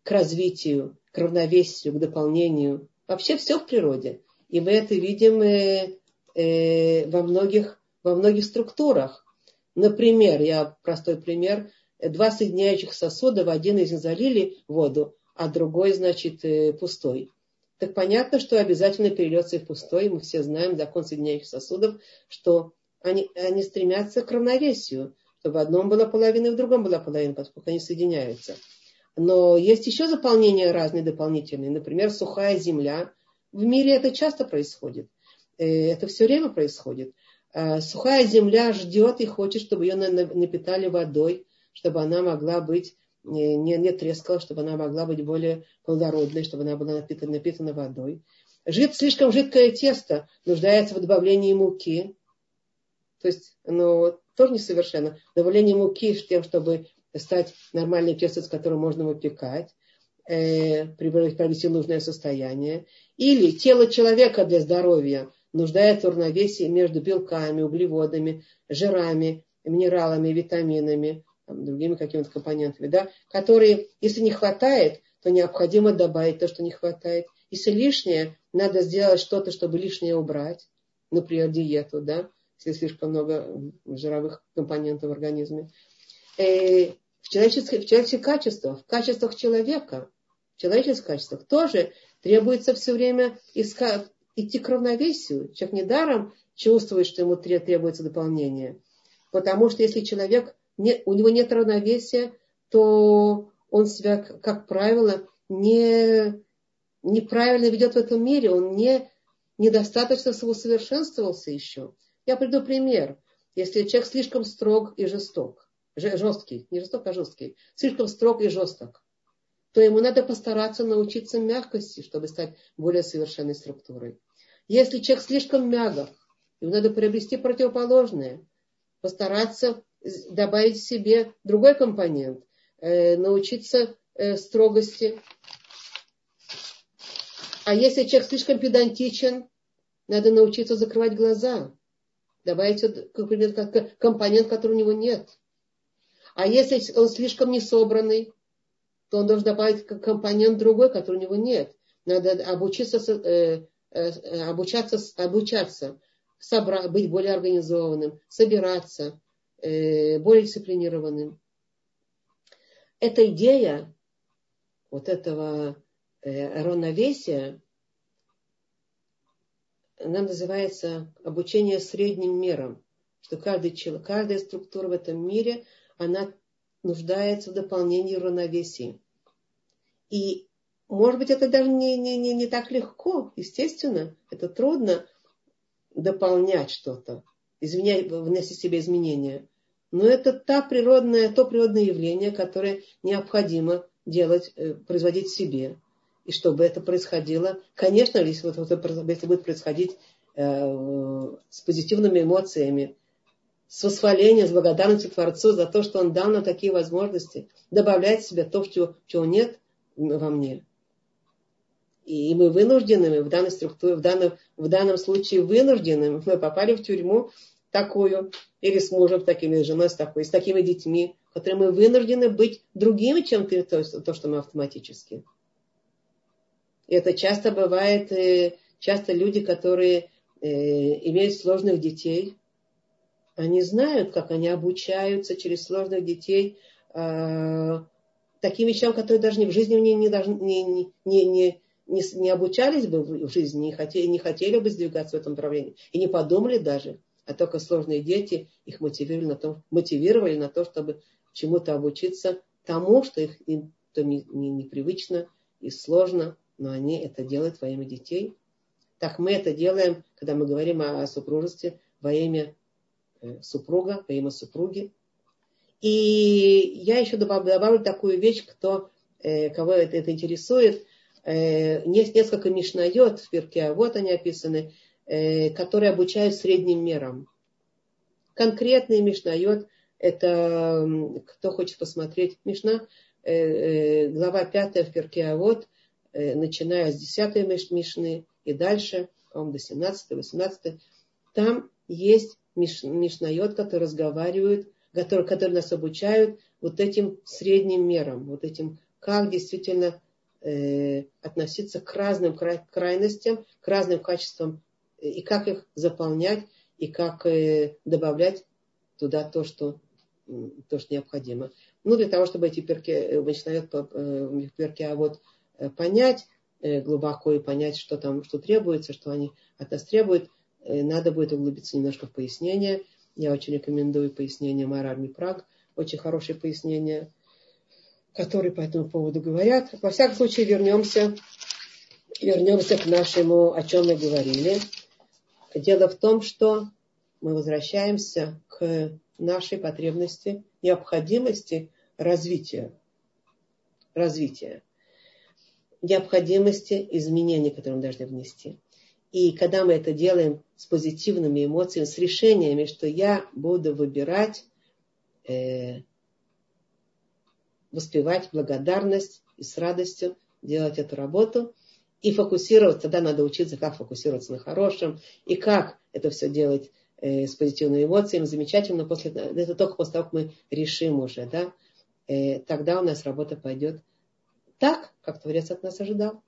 к развитию, к равновесию, к дополнению. Вообще все в природе. И мы это видим э, э, во, многих, во многих структурах. Например, я простой пример, два соединяющих сосуда, в один из них залили воду, а другой, значит, э, пустой так понятно, что обязательно перельется и в пустой. Мы все знаем закон соединяющих сосудов, что они, они стремятся к равновесию, чтобы в одном была половина и в другом была половина, поскольку они соединяются. Но есть еще заполнения разные дополнительные. Например, сухая земля. В мире это часто происходит. Э, это все время происходит. А сухая земля ждет и хочет, чтобы ее напитали водой, чтобы она могла быть не, не трескала, чтобы она могла быть более плодородной, чтобы она была напитана, напитана водой. Жид, слишком жидкое тесто нуждается в добавлении муки. То есть оно тоже несовершенно. Добавление муки с тем, чтобы стать нормальным тестом, с которым можно выпекать, э, привести нужное состояние. Или тело человека для здоровья нуждается в равновесии между белками, углеводами, жирами, минералами, витаминами там, другими какими-то компонентами, да, которые, если не хватает, то необходимо добавить то, что не хватает. Если лишнее, надо сделать что-то, чтобы лишнее убрать, например, диету, да, если слишком много жировых компонентов в организме. И э, в, человеческих, в человеческих качествах, в качествах человека, в человеческих качествах тоже требуется все время искать, идти к равновесию. Человек недаром чувствует, что ему требуется дополнение. Потому что если человек не, у него нет равновесия, то он себя, как правило, не, неправильно ведет в этом мире, он не, недостаточно усовершенствовался еще. Я приду пример. Если человек слишком строг и жесток, жесткий, не жесток, а жесткий, слишком строг и жесток, то ему надо постараться научиться мягкости, чтобы стать более совершенной структурой. Если человек слишком мягок, ему надо приобрести противоположное, постараться добавить себе другой компонент, э, научиться э, строгости. А если человек слишком педантичен, надо научиться закрывать глаза, добавить, например, компонент, который у него нет. А если он слишком несобранный, то он должен добавить компонент другой, который у него нет. Надо обучиться, э, обучаться, обучаться собра, быть более организованным, собираться, более дисциплинированным. Эта идея вот этого э, равновесия, она называется обучение средним мерам, что каждый, каждая структура в этом мире, она нуждается в дополнении равновесия. И, может быть, это даже не, не, не, не так легко, естественно, это трудно дополнять что-то, изменять, вносить в себе изменения. Но это та природная, то природное явление, которое необходимо делать, э, производить себе. И чтобы это происходило, конечно, если, вот, если будет происходить э, с позитивными эмоциями, с восхвалением, с благодарностью Творцу за то, что Он дал нам такие возможности, добавлять в себя то, чего, чего нет во мне. И мы вынуждены, мы в данной структуре, в данном, в данном случае вынуждены, мы попали в тюрьму такую, или с мужем таким, или с женой с такой, с такими детьми, которые мы вынуждены быть другими, чем то, то что мы автоматически. И это часто бывает, э, часто люди, которые э, имеют сложных детей, они знают, как они обучаются через сложных детей э, таким вещам, которые даже в жизни не, не, не, не, не, не, не обучались бы в жизни, не хотели, не хотели бы сдвигаться в этом направлении, и не подумали даже а только сложные дети их мотивировали на то, мотивировали на то чтобы чему-то обучиться тому, что их, им то не, не, непривычно и сложно, но они это делают во имя детей. Так мы это делаем, когда мы говорим о супружестве во имя э, супруга, во имя супруги. И я еще добавлю такую вещь, кто, э, кого это, это интересует. Есть несколько мишнает в перке, а вот они описаны, которые обучают средним мерам. Конкретный мишнает, это кто хочет посмотреть Мишна, Э, э, глава 5 в перке, а вот, начиная с 10 Мишны и дальше, по-моему, до 17 18 там есть миш, Мишнает, которые разговаривают, которые, которые нас обучают вот этим средним мерам, вот этим, как действительно э, относиться к разным крайностям, к разным качествам, и как их заполнять, и как э, добавлять туда то, что, то, что необходимо. Ну, для того, чтобы эти перки, э, э, перки, а вот понять глубоко и понять, что там, что требуется, что они от нас требуют, надо будет углубиться немножко в пояснение. Я очень рекомендую пояснение Марарми Праг. Очень хорошее пояснение, которые по этому поводу говорят. Во всяком случае, вернемся, вернемся к нашему, о чем мы говорили. Дело в том, что мы возвращаемся к нашей потребности, необходимости развития. Развития. Необходимости изменений, которые мы должны внести. И когда мы это делаем с позитивными эмоциями, с решениями, что я буду выбирать, э, воспевать благодарность и с радостью делать эту работу и фокусироваться, тогда надо учиться, как фокусироваться на хорошем и как это все делать э, с позитивными эмоциями, замечательно, после, это только после того, как мы решим уже, да, э, тогда у нас работа пойдет так, как Творец от нас ожидал.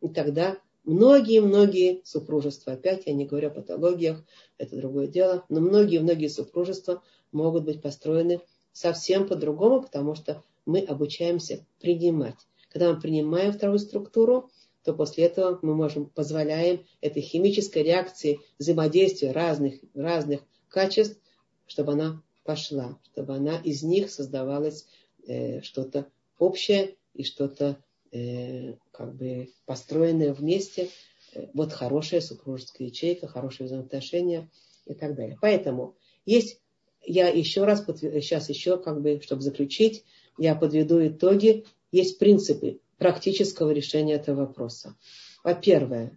И тогда многие-многие супружества, опять я не говорю о патологиях, это другое дело, но многие-многие супружества могут быть построены совсем по-другому, потому что мы обучаемся принимать. Когда мы принимаем вторую структуру, то после этого мы можем, позволяем этой химической реакции взаимодействия разных, разных качеств, чтобы она пошла, чтобы она из них создавалось э, что-то общее и что-то э, как бы построенное вместе. Э, вот хорошая супружеская ячейка, хорошие взаимоотношения и так далее. Поэтому есть, я еще раз, сейчас еще как бы, чтобы заключить, я подведу итоги, есть принципы практического решения этого вопроса. Во-первых,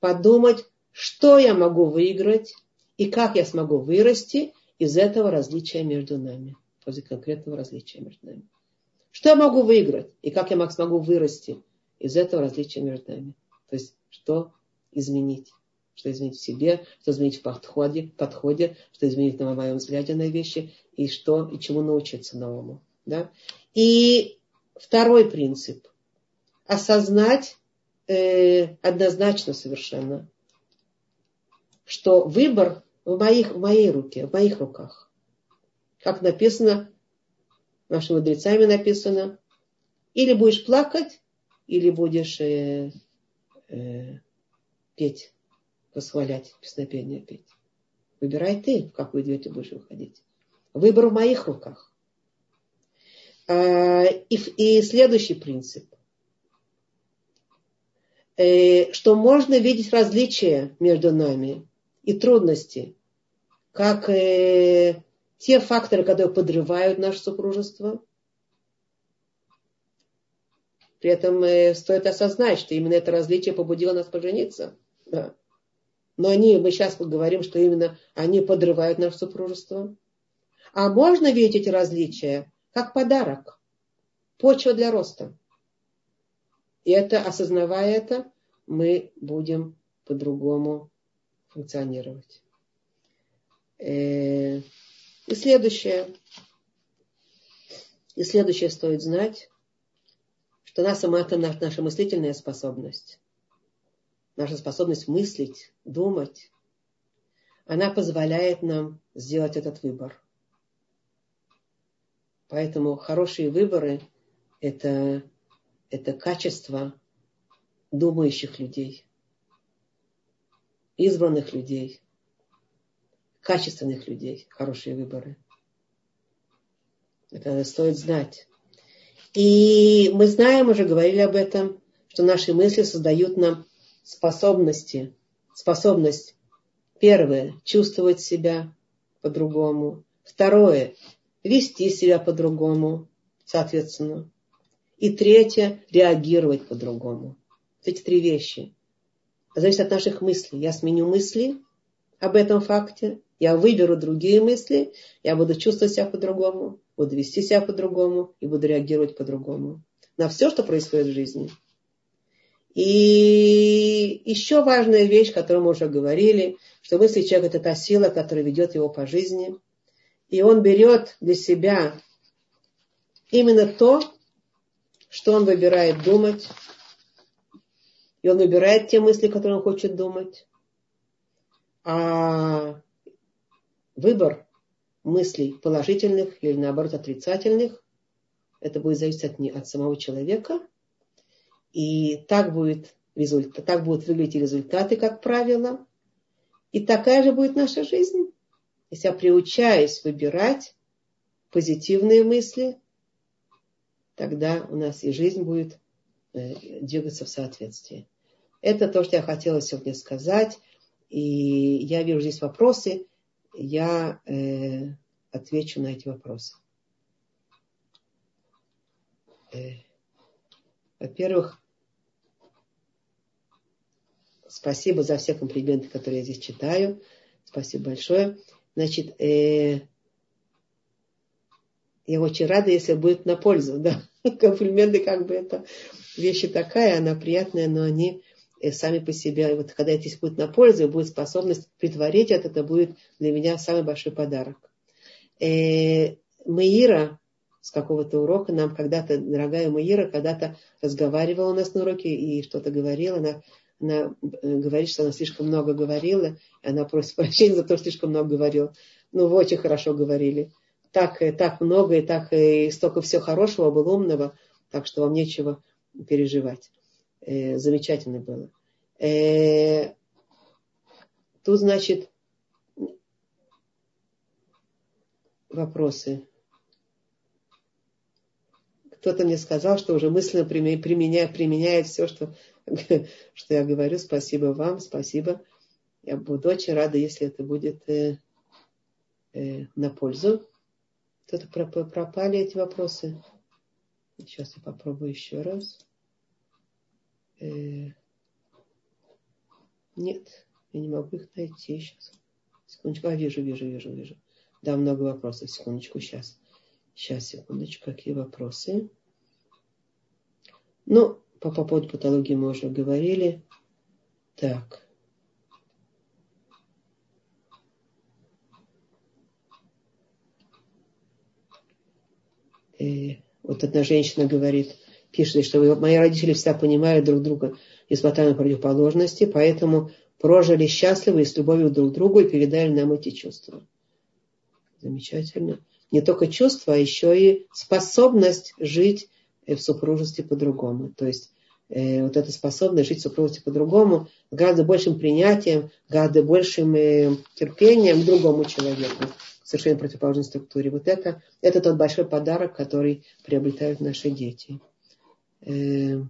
подумать, что я могу выиграть и как я смогу вырасти из этого различия между нами, после конкретного различия между нами. Что я могу выиграть и как я смогу вырасти из этого различия между нами. То есть, что изменить. Что изменить в себе, что изменить в подходе, подходе что изменить на моем взгляде на вещи и что и чему научиться новому. Да? И второй принцип – осознать э, однозначно совершенно, что выбор в, моих, в моей руке, в моих руках. Как написано, нашими мудрецами написано, или будешь плакать, или будешь э, э, петь, восхвалять, песнопение петь. Выбирай ты, в какую дверь ты будешь выходить. Выбор в моих руках. А, и, и следующий принцип. Э, что можно видеть различия между нами и трудности, как э, те факторы, которые подрывают наше супружество. При этом э, стоит осознать, что именно это различие побудило нас пожениться. Да. Но они, мы сейчас говорим, что именно они подрывают наше супружество. А можно видеть эти различия как подарок, почва для роста. И это, осознавая это, мы будем по-другому функционировать. Э, и следующее. И следующее стоит знать, что наша, это наша мыслительная способность, наша способность мыслить, думать, она позволяет нам сделать этот выбор. Поэтому хорошие выборы это, это качество, думающих людей, избранных людей, качественных людей, хорошие выборы. Это стоит знать. И мы знаем, уже говорили об этом, что наши мысли создают нам способности, способность, первое, чувствовать себя по-другому, второе, вести себя по-другому, соответственно, и третье, реагировать по-другому. Эти три вещи. Зависит от наших мыслей. Я сменю мысли об этом факте, я выберу другие мысли, я буду чувствовать себя по-другому, буду вести себя по-другому и буду реагировать по-другому на все, что происходит в жизни. И еще важная вещь, о которой мы уже говорили, что мысли человека это та сила, которая ведет его по жизни. И он берет для себя именно то, что он выбирает думать. И он выбирает те мысли, которые он хочет думать. А выбор мыслей положительных или наоборот отрицательных, это будет зависеть от, от самого человека. И так будет, результат, так будут выглядеть результаты, как правило. И такая же будет наша жизнь. Если я приучаюсь выбирать позитивные мысли, тогда у нас и жизнь будет э, двигаться в соответствии. Это то, что я хотела сегодня сказать. И я вижу здесь вопросы я э, отвечу на эти вопросы. Э, во-первых, спасибо за все комплименты, которые я здесь читаю. Спасибо большое. Значит, э, я очень рада, если будет на пользу. Да? Комплименты, как бы это вещи такая, она приятная, но они Э, сами по себе, вот когда это будет на пользу, будет способность притворить это, это будет для меня самый большой подарок. Э, Маира с какого-то урока нам когда-то, дорогая Маира, когда-то разговаривала у нас на уроке и что-то говорила. Она, она э, говорит, что она слишком много говорила, и она просит прощения за то, что слишком много говорила. Ну, вы очень хорошо говорили. Так, э, так много и так и столько всего хорошего было, умного, так что вам нечего переживать. Э, замечательно было. Э, тут, значит, вопросы. Кто-то мне сказал, что уже мысленно применяет, применяет все, что, что я говорю. Спасибо вам, спасибо. Я буду очень рада, если это будет э, э, на пользу. Кто-то пропали эти вопросы. Сейчас я попробую еще раз. Э, нет, я не могу их найти сейчас. Секундочку. А, вижу, вижу, вижу, вижу. Да, много вопросов. Секундочку, сейчас. Сейчас, секундочку. Какие вопросы? Ну, по, по поводу патологии мы уже говорили. Так. И э, вот одна женщина говорит, пишет, что мои родители всегда понимают друг друга, несмотря на противоположности, поэтому прожили счастливо и с любовью друг к другу и передали нам эти чувства. Замечательно. Не только чувства, а еще и способность жить в супружестве по-другому. То есть э, вот эта способность жить в супружестве по-другому, гораздо большим принятием, гораздо большим э, терпением к другому человеку, совершенно противоположной структуре. Вот это, это тот большой подарок, который приобретают наши дети. Э,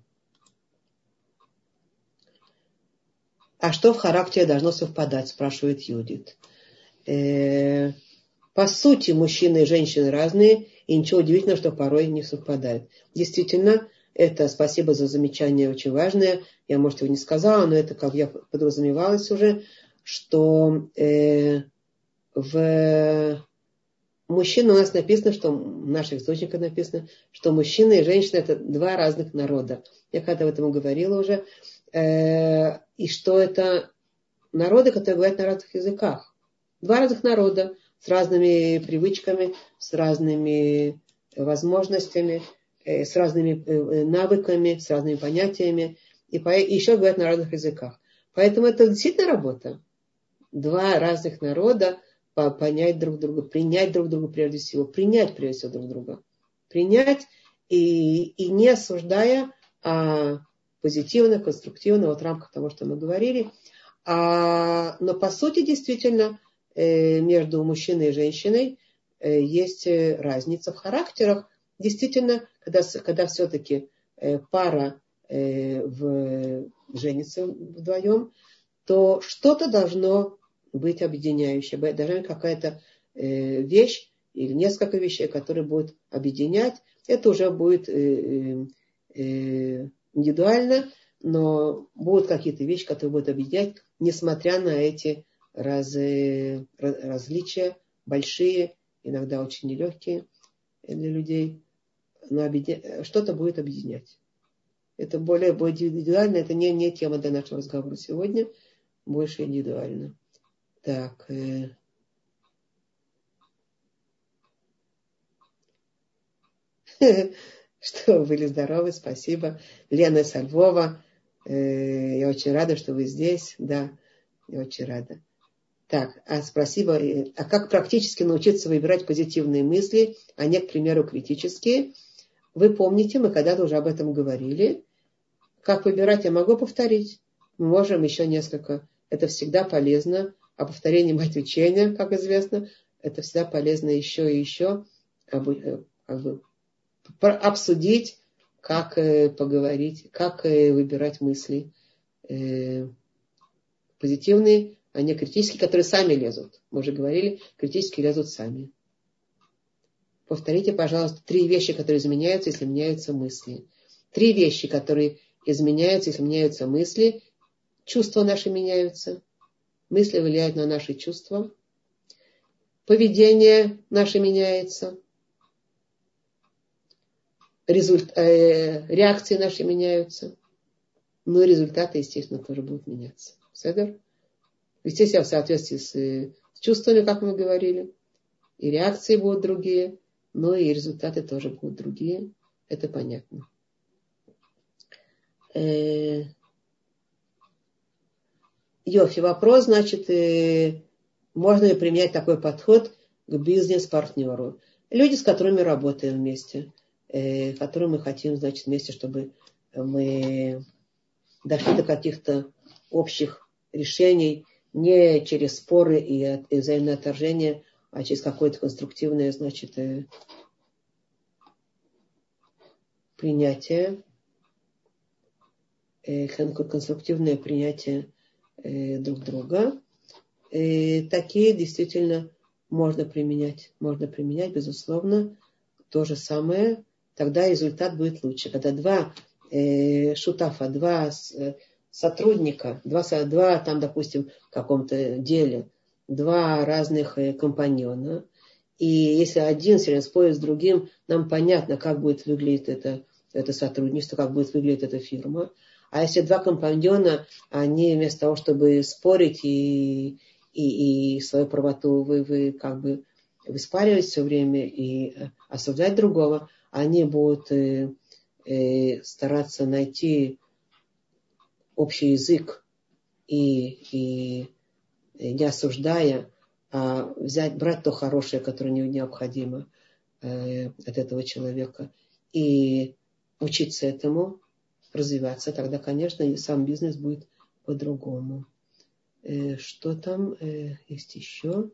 а что в характере должно совпадать, спрашивает Юдит. Э, по сути, мужчины и женщины разные, и ничего удивительного, что порой не совпадают. Действительно, это спасибо за замечание очень важное. Я, может, его не сказала, но это как я подразумевалась уже, что э, в мужчина у нас написано, что в наших источниках написано, что мужчина и женщина это два разных народа. Я когда об этом говорила уже. Э, и что это народы, которые говорят на разных языках. Два разных народа с разными привычками, с разными возможностями, с разными э, навыками, с разными понятиями. И, по, и еще говорят на разных языках. Поэтому это действительно работа. Два разных народа, понять друг друга, принять друг друга прежде всего, принять прежде всего друг друга. Принять и, и не осуждая, а позитивно, конструктивно, вот в рамках того, что мы говорили. А, но по сути действительно э, между мужчиной и женщиной э, есть разница в характерах, действительно, когда, когда все-таки э, пара э, в, женится вдвоем, то что-то должно быть объединяющее, должна быть какая-то э, вещь или несколько вещей, которые будут объединять. Это уже будет индивидуально, но будут какие-то вещи, которые будут объединять, несмотря на эти раз, различия, большие, иногда очень нелегкие для людей, объединя... что-то будет объединять. Это более, более индивидуально, это не, не тема для нашего разговора сегодня, больше индивидуально. Так. Э... Что были здоровы, спасибо. Лена Сальвова, э, я очень рада, что вы здесь. Да, я очень рада. Так, а спасибо. Э, а как практически научиться выбирать позитивные мысли, а не, к примеру, критические? Вы помните, мы когда-то уже об этом говорили. Как выбирать, я могу повторить. Мы можем еще несколько. Это всегда полезно. А повторение мать учения, как известно, это всегда полезно еще и еще э, как бы, обсудить, как э, поговорить, как выбирать мысли позитивные а не критические, которые сами лезут. Мы уже говорили, критические лезут сами. Повторите, пожалуйста, три вещи, которые изменяются, если меняются мысли. Три вещи, которые изменяются, если меняются мысли. Чувства наши меняются. Мысли влияют на наши чувства. Поведение наше меняется. Результ... Э, реакции наши меняются. Ну и результаты, естественно, тоже будут меняться. Седер? вести себя в соответствии с, э, с чувствами, как мы говорили. И реакции будут другие, но и результаты тоже будут другие. Это понятно. Э, Йофи, вопрос, значит, э, можно ли применять такой подход к бизнес-партнеру? Люди, с которыми работаем вместе, которым мы хотим, значит, вместе, чтобы мы дошли до каких-то общих решений, не через споры и взаимное отторжение, а через какое-то конструктивное, значит, э, принятие, э, конструктивное принятие э, друг друга. И такие действительно можно применять. Можно применять, безусловно. То же самое. Тогда результат будет лучше. Когда два э, шутафа, два сотрудника, два, два там, допустим, в каком-то деле, два разных э, компаньона, и если один все время спорит с другим, нам понятно, как будет выглядеть это, это сотрудничество, как будет выглядеть эта фирма. А если два компаньона, они вместо того, чтобы спорить и, и, и свою правоту вы, вы как бы выспаривать все время и э, осуждать другого, они будут э, э, стараться найти общий язык и, и, не осуждая, а взять, брать то хорошее, которое необходимо э, от этого человека, и учиться этому, развиваться, тогда, конечно, и сам бизнес будет по-другому. Э, что там э, есть еще?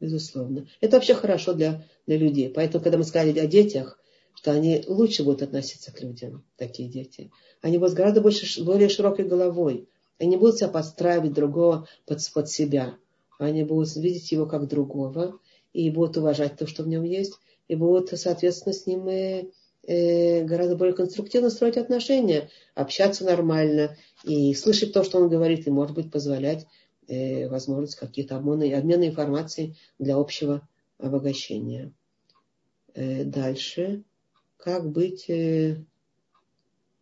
Безусловно. Это вообще хорошо для, для людей. Поэтому, когда мы сказали о детях, что они лучше будут относиться к людям, такие дети. Они будут гораздо больше, более широкой головой. Они будут себя подстраивать другого под, под себя. Они будут видеть его как другого и будут уважать то, что в нем есть, и будут, соответственно, с ним и, э, гораздо более конструктивно строить отношения, общаться нормально и слышать то, что он говорит, и, может быть, позволять э, возможность каких-то обмена, обмена информацией для общего обогащения. Э, дальше как быть э,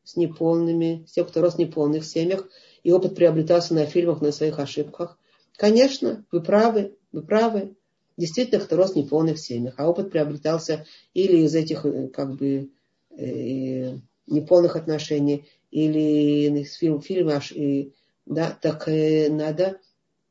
с неполными, с тем, кто рос в неполных семьях, и опыт приобретался на фильмах, на своих ошибках. Конечно, вы правы, вы правы. Действительно, кто рос в неполных семьях, а опыт приобретался или из этих э, как бы э, неполных отношений, или из фильма, фильма, да, так э, надо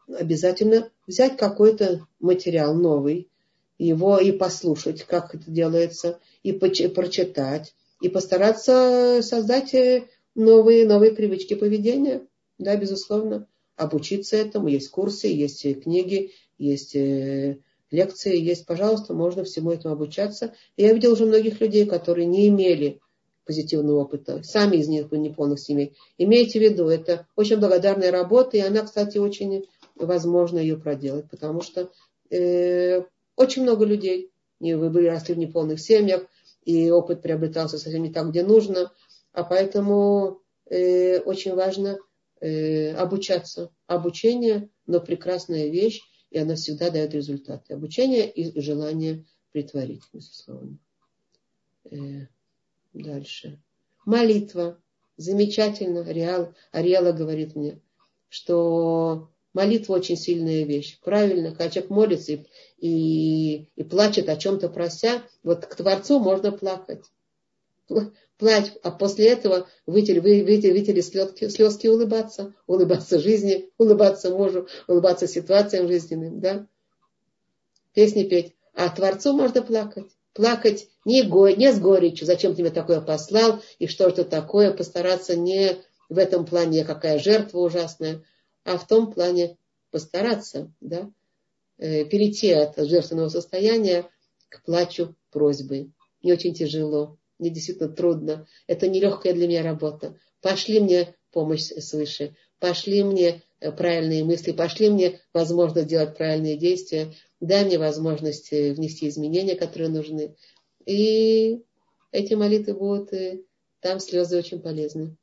обязательно взять какой-то материал новый, его и послушать, как это делается, и прочитать, и постараться создать э, новые, новые привычки поведения. Да, безусловно. Обучиться этому. Есть курсы, есть книги, есть э, лекции есть, пожалуйста, можно всему этому обучаться. Я видел уже многих людей, которые не имели позитивного опыта, сами из них были неполных семей. Имейте в виду, это очень благодарная работа, и она, кстати, очень возможно ее проделать, потому что э, очень много людей, и вы были росли в неполных семьях, и опыт приобретался совсем не так, где нужно, а поэтому э, очень важно э, обучаться. Обучение, но прекрасная вещь, и она всегда дает результаты. Обучение и желание притворить, безусловно. Э, дальше. Молитва. Замечательно. Ариала, Ариала говорит мне, что молитва очень сильная вещь. Правильно, когда человек молится и, и, и плачет о чем-то прося, вот к Творцу можно плакать плачь, а после этого выйти, выйти, выйти слезки, слезки улыбаться, улыбаться жизни, улыбаться мужу, улыбаться ситуациям жизненным, да? Песни петь. А Творцу можно плакать. Плакать не, го, не с горечью, зачем мне такое послал, и что это такое, постараться не в этом плане, какая жертва ужасная, а в том плане постараться, да, э, перейти от жертвенного состояния к плачу просьбы. Не очень тяжело, мне действительно трудно, это нелегкая для меня работа. Пошли мне помощь свыше, пошли мне э, правильные мысли, пошли мне возможность делать правильные действия, дай мне возможность э, внести изменения, которые нужны. И эти молитвы будут, и там слезы очень полезны.